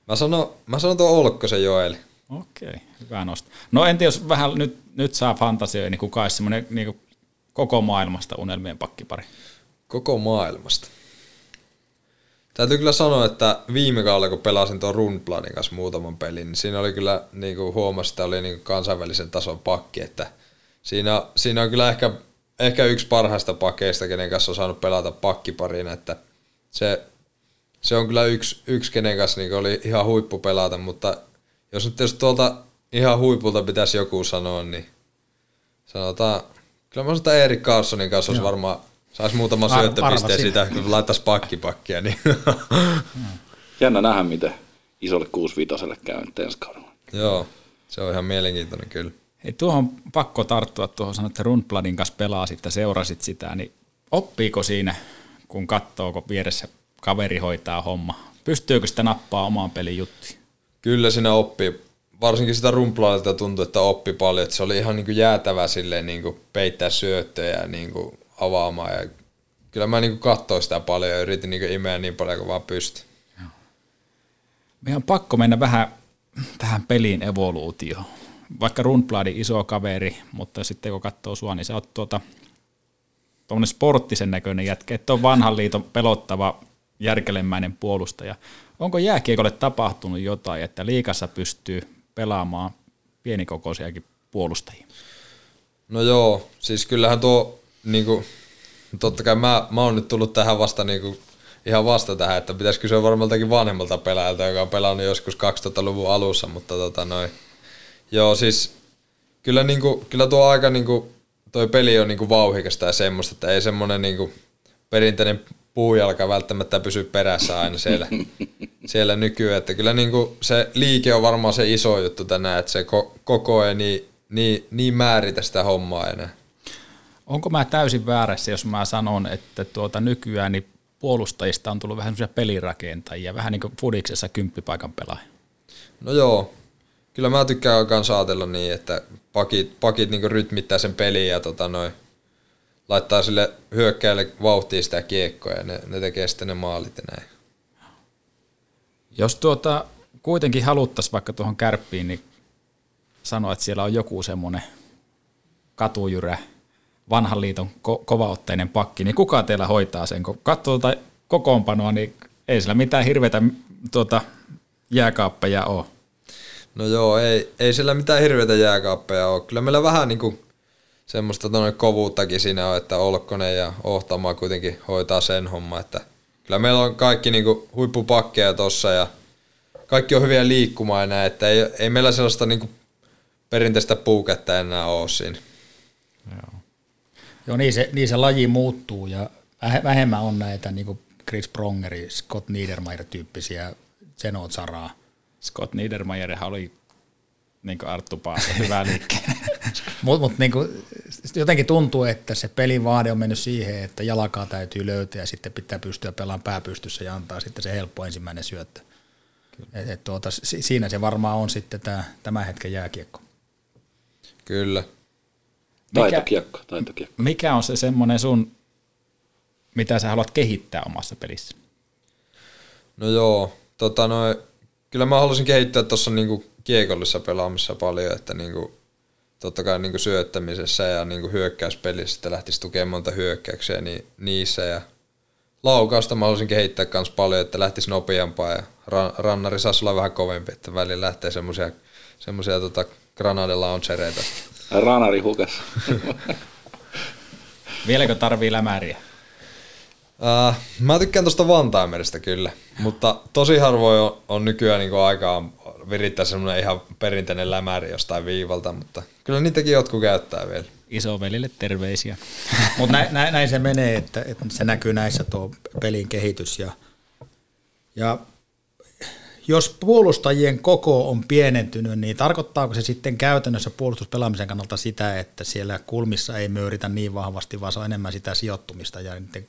S8: mä sanon, mä sanon tuon Olkkosen Joeli.
S6: Okei, hyvä nosto. No en tiedä, jos vähän nyt, nyt saa fantasioida, niin kuka olisi semmoinen niin koko maailmasta unelmien pakkipari?
S8: Koko maailmasta. Täytyy kyllä sanoa, että viime kaudella kun pelasin tuon Runbladin kanssa muutaman pelin, niin siinä oli kyllä, niin kuin huomasi, että oli niin kuin kansainvälisen tason pakki, että siinä, siinä on kyllä ehkä, ehkä yksi parhaista pakeista, kenen kanssa on saanut pelata pakkiparina, että se, se on kyllä yksi, yksi kenen kanssa niin oli ihan huippu pelata, mutta jos nyt jos tuolta ihan huipulta pitäisi joku sanoa, niin sanotaan, kyllä mä sanon, että Erik Carlsonin kanssa olisi varmaan, saisi muutaman
S7: Ar-
S8: syöttöpisteen
S7: arvasin.
S8: sitä, kun laittaisi pakkipakkia, niin (laughs)
S5: Jännä nähdä, miten isolle 65 käy nyt ensi kaudella.
S8: joo, se on ihan mielenkiintoinen kyllä.
S6: Hei, tuohon pakko tarttua tuohon, sanoit, että Rundbladin kanssa pelasit ja seurasit sitä, niin oppiiko siinä, kun katsoo, kun vieressä kaveri hoitaa homma? Pystyykö sitä nappaa omaan pelin juttiin?
S8: Kyllä siinä oppii, varsinkin sitä rumplailta tuntui, että oppi paljon, että se oli ihan niin kuin jäätävä silleen niin kuin peittää syöttöjä ja niin kuin avaamaan ja kyllä mä niin kuin katsoin sitä paljon ja yritin niin kuin imeä niin paljon kuin vaan pystyi.
S6: Meidän on pakko mennä vähän tähän pelin evoluutioon. Vaikka Rundbladin iso kaveri, mutta sitten kun katsoo sua, niin sä oot tuota, tuommoinen sporttisen näköinen jätkä, että on vanhan liiton pelottava järkelemäinen puolustaja. Onko jääkiekolle tapahtunut jotain, että liikassa pystyy pelaamaan pienikokoisiakin puolustajia?
S8: No joo, siis kyllähän tuo, niinku, totta kai mä, mä oon nyt tullut tähän vasta niinku, ihan vasta tähän, että pitäisi kysyä varmaltakin vanhemmalta pelaajalta, joka on pelannut joskus 2000-luvun alussa, mutta tota noin. Joo, siis kyllä, niinku, kyllä tuo aika niinku, toi peli on niinku vauhikasta ja semmoista, että ei semmoinen niinku, perinteinen puujalka välttämättä pysy perässä aina siellä, (laughs) siellä nykyään. Että kyllä niinku se liike on varmaan se iso juttu tänään, että se ko- koko ei niin, niin, niin määritä sitä hommaa enää.
S6: Onko mä täysin väärässä, jos mä sanon, että tuota nykyään niin puolustajista on tullut vähän semmoisia pelirakentajia, vähän niin kuin Fudiksessa kymppipaikan pelaaja.
S8: No joo, kyllä mä tykkään myös ajatella niin, että pakit, pakit niinku rytmittää sen pelin ja tota noin, laittaa sille hyökkäille vauhtia sitä kiekkoa ja ne, ne tekee sitten ne maalit ja näin.
S6: Jos tuota kuitenkin haluttaisiin vaikka tuohon kärppiin, niin sanoa, että siellä on joku semmoinen katujyrä, vanhan liiton ko- kovaotteinen pakki, niin kuka teillä hoitaa sen? Kun katsoo tuota kokoonpanoa, niin ei sillä mitään hirveitä tuota, jääkaappeja ole.
S8: No joo, ei, ei sillä mitään hirveitä jääkaappeja ole. Kyllä meillä vähän niinku semmoista tonne kovuuttakin siinä on, että Olkkonen ja Ohtama kuitenkin hoitaa sen homma, että kyllä meillä on kaikki niinku huippupakkeja tossa ja kaikki on hyviä liikkumaan näin, että ei, ei meillä sellaista niinku perinteistä puuketta enää ole siinä.
S7: Joo, niin se, niin se laji muuttuu ja vähe- vähemmän on näitä niin kuin Chris Prongeri, Scott Niedermayer-tyyppisiä Zenot Saraa.
S6: Scott Niedermayerhan oli niin kuin Arttu Paaso, hyvä liikkeen. (laughs)
S7: Mutta mut niinku, jotenkin tuntuu, että se pelin vaade on mennyt siihen, että jalkaa täytyy löytää ja sitten pitää pystyä pelaamaan pääpystyssä ja antaa sitten se helppo ensimmäinen syöttö. Et, et tuota, si- siinä se varmaan on sitten tämä, tämän hetken jääkiekko.
S8: Kyllä.
S5: Taitokiekko, taitokiekko.
S6: Mikä on se semmoinen sun mitä sä haluat kehittää omassa pelissä?
S8: No joo, tota noin, kyllä mä halusin kehittää tuossa niinku kiekollisessa pelaamissa paljon, että niinku, totta kai niinku syöttämisessä ja niinku hyökkäyspelissä, että lähtisi tukemaan monta hyökkäyksiä niin niissä ja laukausta mä haluaisin kehittää myös paljon, että lähtisi nopeampaa ja ran, rannari saisi olla vähän kovempi, että välillä lähtee semmoisia semmoisia tota granade launchereita.
S5: Ranari hukas.
S6: Vieläkö tarvii lämäriä?
S8: Uh, mä tykkään tuosta Vantaimeristä kyllä, mutta tosi harvoin on, on nykyään niin aikaa virittää semmoinen ihan perinteinen lämäri jostain viivalta, mutta kyllä niitäkin jotkut käyttää vielä.
S6: Isovelille terveisiä.
S7: Mutta näin, näin, näin, se menee, että, että, se näkyy näissä tuo pelin kehitys. Ja, ja jos puolustajien koko on pienentynyt, niin tarkoittaako se sitten käytännössä puolustuspelaamisen kannalta sitä, että siellä kulmissa ei myöritä niin vahvasti, vaan se on enemmän sitä sijoittumista ja niiden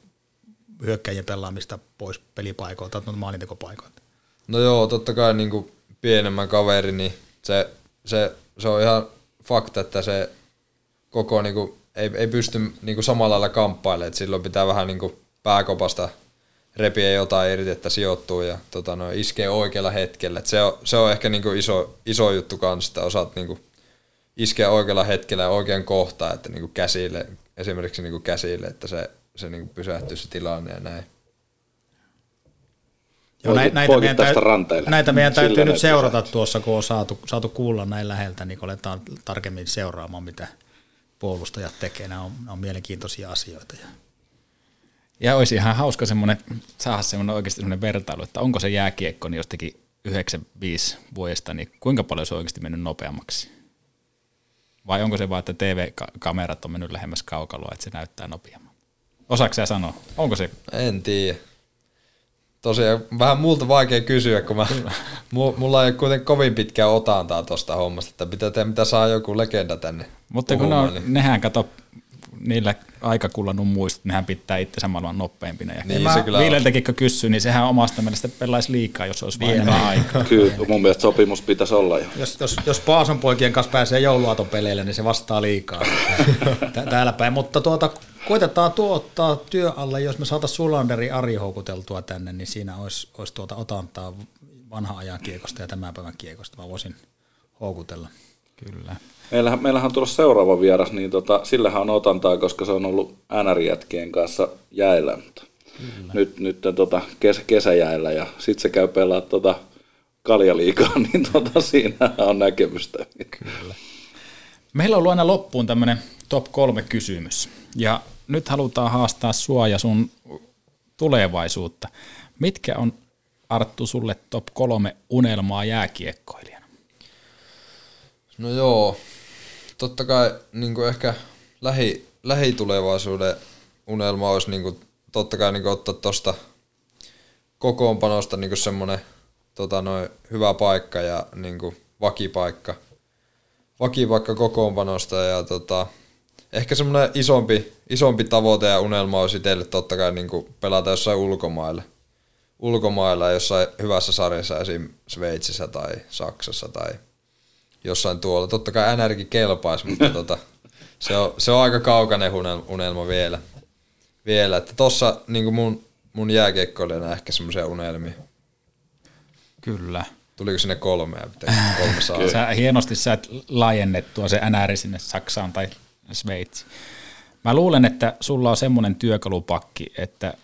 S7: hyökkäjien pelaamista pois pelipaikoilta tai maalintekopaikoilta?
S8: No joo, totta kai niin kuin pienemmän kaveri, niin se, se, se on ihan fakta, että se koko niin kuin, ei, ei pysty niin kuin samalla lailla kamppailemaan, että silloin pitää vähän niin kuin pääkopasta repiä jotain irti, että sijoittuu ja tota, no, iskee oikealla hetkellä. Et se, on, se on ehkä niin kuin iso, iso juttu kanssa, että osaat niin kuin iskeä oikealla hetkellä ja oikean kohtaan, että niin kuin käsille, esimerkiksi niin kuin käsille, että se, se niin kuin pysähtyy se tilanne ja näin.
S7: Joo, näitä, näitä, meidän, täytyy, näitä meidän täytyy nyt seurata pysähtyy. tuossa, kun on saatu, saatu kuulla näin läheltä, niin aletaan tarkemmin seuraamaan, mitä puolustajat tekee. Nämä on, nämä on mielenkiintoisia asioita.
S6: Ja olisi ihan hauska semmoinen, saada semmoinen oikeasti semmoinen vertailu, että onko se jääkiekko niin jostakin 95 vuodesta, niin kuinka paljon se on oikeasti mennyt nopeammaksi? Vai onko se vaan, että TV-kamerat on mennyt lähemmäs kaukaloa, että se näyttää nopeammin? Osaatko sä sanoa? Onko se?
S8: En tiedä. Tosiaan vähän multa vaikea kysyä, kun mä, (laughs) mulla ei kuitenkin kovin pitkää otantaa tuosta hommasta, että pitää tehdä, mitä saa joku legenda tänne
S6: Mutta kun on, niin. nehän kato niillä aikakullanut muistot, nehän pitää itse maailman nopeimpina. Ja niin, se kyllä Viileltäkin kun kysyy, niin sehän omasta mielestä pelaisi liikaa, jos olisi vain enemmän aikaa. (laughs)
S5: Kyllä, mun mielestä sopimus pitäisi olla jo.
S7: Jos, jos, jos Paason poikien kanssa pääsee jouluaatopeleille, niin se vastaa liikaa (laughs) täällä päin. Mutta tuota, koitetaan tuottaa työ alle, jos me saataisiin Sulanderi Ari houkuteltua tänne, niin siinä olisi, olisi tuota otantaa vanha ajan kiekosta ja tämän päivän kiekosta. Mä voisin houkutella.
S6: Kyllä.
S5: Meillähän, meillähän on tullut seuraava vieras, niin tota, sillähän on otantaa, koska se on ollut NR-jätkien kanssa jäillä. Mutta nyt, nyt tota, kes, kesäjäillä ja sitten se käy pelaa tota, kaljaliikaa, (laughs) niin tota, siinä on näkemystä.
S6: Kyllä. Meillä on ollut aina loppuun tämmöinen top kolme kysymys. Ja nyt halutaan haastaa sua ja sun tulevaisuutta. Mitkä on Arttu sulle top kolme unelmaa jääkiekkoilijana?
S8: No joo, totta kai niin kuin ehkä lähi, lähitulevaisuuden unelma olisi niin kuin, totta kai niin kuin ottaa tuosta kokoonpanosta niin semmoinen tota, noin, hyvä paikka ja niin kuin, vakipaikka, vakipaikka kokoonpanosta ja tota, ehkä semmoinen isompi, isompi tavoite ja unelma olisi teille totta kai niin kuin pelata jossain ulkomailla. Ulkomailla jossain hyvässä sarjassa, esim. Sveitsissä tai Saksassa tai jossain tuolla. Totta kai NRkin kelpaisi, mutta (laughs) tota, se, on, se on aika kaukainen unelma vielä. vielä. Että tossa niin mun, mun jääkeikkoilijana ehkä semmoisia unelmia.
S6: Kyllä.
S8: Tuliko sinne (laughs) kolme kolme saa?
S6: sä, hienosti sä et laajennettua se NR sinne Saksaan tai Sveitsi. Mä luulen, että sulla on semmoinen työkalupakki, että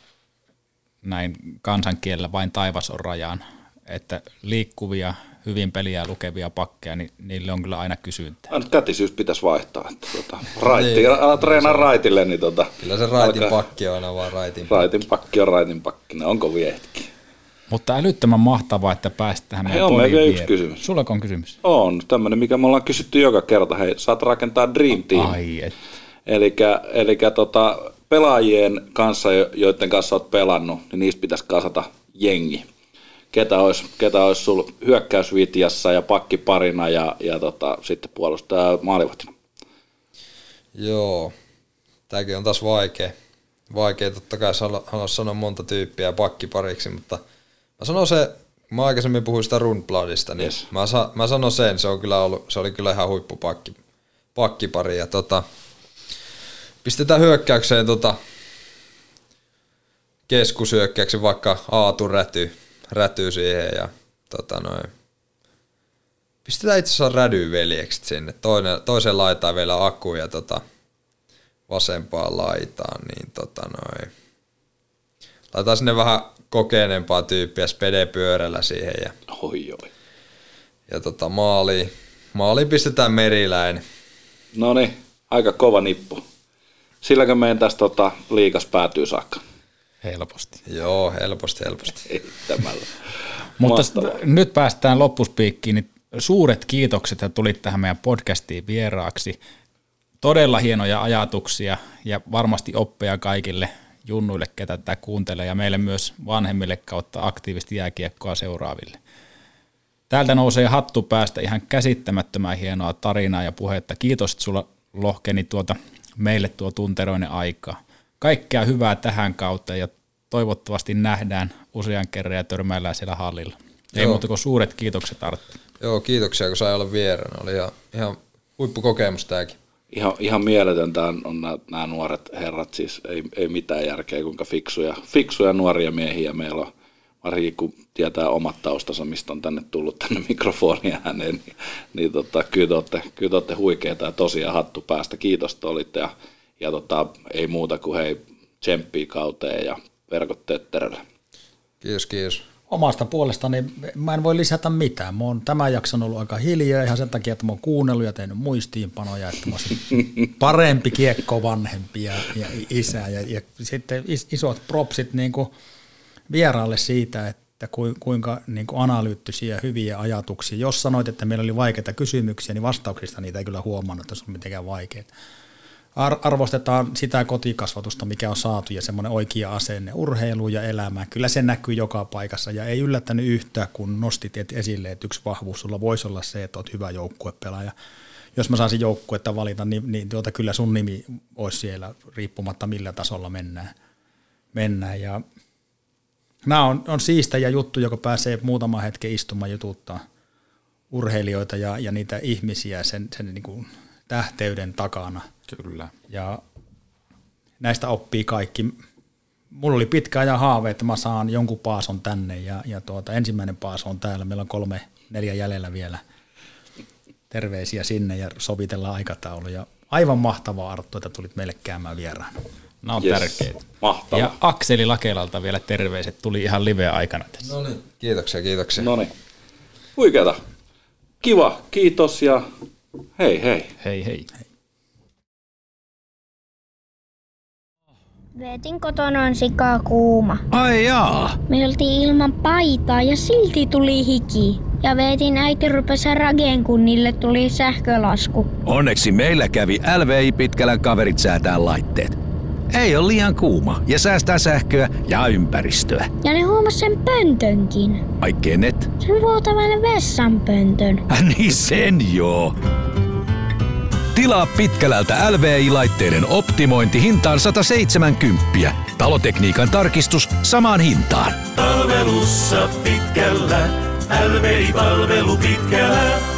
S6: näin kansankielellä vain taivas on rajaan, että liikkuvia, hyvin peliä lukevia pakkeja, niin niille on kyllä aina kysyntää.
S5: Aina kätisyys pitäisi vaihtaa. Että tuota, raitti, niin, ala treenaa raitille, niin tota,
S8: Kyllä se raitin alkaa, pakki on aina vaan raitin
S5: pakki. Raitin pakki on raitin pakki, ne onko viehtikin.
S6: Mutta älyttömän mahtavaa, että pääsit tähän
S5: meidän on meillä yksi kysymys.
S6: Sulla on kysymys?
S5: On, tämmöinen, mikä me ollaan kysytty joka kerta. Hei, saat rakentaa Dream Team.
S6: Ai et.
S5: Eli tota, pelaajien kanssa, joiden kanssa olet pelannut, niin niistä pitäisi kasata jengi ketä olisi, ketä olisi sulla hyökkäysvitjassa ja pakkiparina ja, ja tota, sitten puolustaja maalivahtina?
S8: Joo, tämäkin on taas vaikea. Vaikea totta kai haluaa sanoa monta tyyppiä pakkipariksi, mutta mä sanon se, mä aikaisemmin puhuin sitä Rundbladista, niin yes. mä, sa, mä sanon sen, se, on kyllä ollut, se oli kyllä ihan huippupakki, pakkipari. Ja tota, pistetään hyökkäykseen tota, keskusyökkäyksi vaikka Aatu räty, räty siihen ja tota noin. Pistetään itse asiassa rädy veljekset sinne. Toinen, toisen laitaan vielä akku ja tota, vasempaan laitaan, niin tota noin. Laitetaan sinne vähän kokeneempaa tyyppiä spedepyörällä siihen ja,
S5: Oi, oi.
S8: ja tota, maali, maali pistetään meriläin.
S5: No niin, aika kova nippu. Silläkö meidän tästä tota, liikas päätyy saakka?
S6: Helposti.
S8: Joo, helposti, helposti. (laughs)
S6: Mutta st- nyt päästään loppuspiikkiin, niin suuret kiitokset, että tulit tähän meidän podcastiin vieraaksi. Todella hienoja ajatuksia ja varmasti oppeja kaikille junnuille, ketä tätä kuuntelee ja meille myös vanhemmille kautta aktiivisesti jääkiekkoa seuraaville. Täältä nousee hattu päästä ihan käsittämättömän hienoa tarinaa ja puhetta. Kiitos, että sulla lohkeni tuota meille tuo tunteroinen aika. Kaikkea hyvää tähän kautta ja toivottavasti nähdään usean kerran ja törmäillään siellä hallilla. Ei
S8: Joo.
S6: muuta kuin suuret kiitokset Arttu.
S8: Joo, kiitoksia kun sai olla vieraana. Oli ihan, ihan huippukokemus tääkin.
S5: Ihan, ihan mieletöntä on, on nämä nuoret herrat, siis ei, ei mitään järkeä, kuinka fiksuja, fiksuja nuoria miehiä meillä on. Varsinkin kun tietää omat taustansa, mistä on tänne tullut tänne mikrofonia ääneen, niin, niin tota, kyllä, te olette, kyllä te olette huikeita ja tosiaan hattu päästä. Kiitos, että olitte ja, ja tota, ei muuta kuin hei, tsemppii kauteen ja verkot tötterölle.
S8: Kiitos, kiitos.
S7: Omasta puolestani mä en voi lisätä mitään. Mä oon tämän jakson ollut aika hiljaa ihan sen takia, että mä oon kuunnellut ja tehnyt muistiinpanoja, että mä (laughs) parempi kiekko vanhempi ja, ja isä. Ja, ja sitten is, isot propsit niin kuin vieraalle siitä, että ku- kuinka niin kuin analyyttisiä hyviä ajatuksia. Jos sanoit, että meillä oli vaikeita kysymyksiä, niin vastauksista niitä ei kyllä huomannut, että se on mitenkään vaikeaa. Ar- arvostetaan sitä kotikasvatusta, mikä on saatu ja semmoinen oikea asenne urheiluun ja elämään. Kyllä se näkyy joka paikassa ja ei yllättänyt yhtään, kun nostit et- esille, että yksi vahvuus sulla voisi olla se, että olet hyvä joukkuepelaaja. Jos mä saisin joukkuetta valita, niin, niin tuota, kyllä sun nimi olisi siellä riippumatta millä tasolla mennään. mennään. Ja nämä on, on siistejä juttu, joka pääsee muutama hetken istumaan jututtaa urheilijoita ja, ja niitä ihmisiä sen, sen niin kuin tähteyden takana.
S6: Kyllä.
S7: Ja näistä oppii kaikki. Mulla oli pitkä ajan haave, että mä saan jonkun paason tänne ja, ja tuota, ensimmäinen paaso on täällä. Meillä on kolme, neljä jäljellä vielä. Terveisiä sinne ja sovitellaan aikataulu. Ja aivan mahtavaa Arttu, että tulit meille käymään vieraan.
S6: Nämä on
S5: Yes.
S6: tärkeitä.
S5: Mahtavaa.
S6: Ja Akseli Lakelalta vielä terveiset, tuli ihan live-aikana tässä.
S8: No niin. Kiitoksia, kiitoksia.
S5: No niin. Huikeeta. Kiva, kiitos ja hei hei.
S6: Hei hei.
S4: Veetin kotona on sikaa kuuma.
S2: Ai jaa.
S4: Me oltiin ilman paitaa ja silti tuli hiki. Ja Veetin äiti rupesi rageen, kun niille tuli sähkölasku.
S2: Onneksi meillä kävi LVI Pitkälän kaverit säätää laitteet. Ei ole liian kuuma ja säästää sähköä ja ympäristöä.
S4: Ja ne huomas sen pöntönkin.
S2: Ai kenet?
S4: Sen vuotavan vessanpöntön.
S2: Äh, niin sen joo. Tilaa Pitkälältä LVI-laitteiden optimointi hintaan 170. Talotekniikan tarkistus samaan hintaan.
S10: Palvelussa pitkällä, LVI-palvelu pitkällä.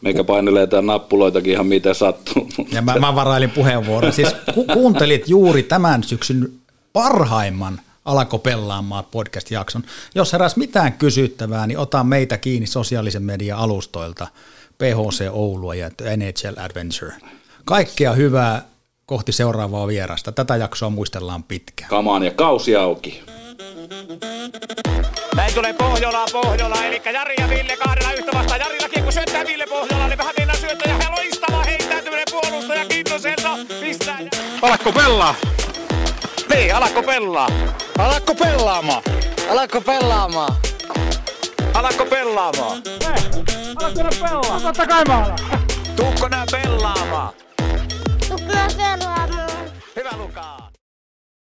S5: Meikä painelee tää nappuloitakin ihan miten sattuu. (laughs)
S7: Ja mä, mä varailin puheenvuoron. Siis ku, kuuntelit juuri tämän syksyn parhaimman Alako pelaamaan podcast-jakson. Jos heräs mitään kysyttävää, niin ota meitä kiinni sosiaalisen median alustoilta. PHC Oulua ja NHL Adventure. Kaikkea hyvää kohti seuraavaa vierasta. Tätä jaksoa muistellaan pitkään.
S5: Kamaan ja kausi auki.
S1: Näin tulee Pohjola, Pohjola, eli Jari ja Ville kahdella yhtä vastaan. Jarilla kiekko syöttää Ville Pohjolalle, vähän mennään syöttö ja hän loistava heittäytyminen puolustaja Kintoselta pistää.
S2: Alakko pelaa?
S1: Niin, alakko pelaa?
S3: Alakko pelaamaan? Alakko pelaamaan?
S1: Alakko pelaamaan?
S2: Alatko nää pelaa? Totta kai mä alan.
S1: Tuukko nää pelaamaan?
S4: Tukka pelaamaan.
S1: Hyvä Lukaa.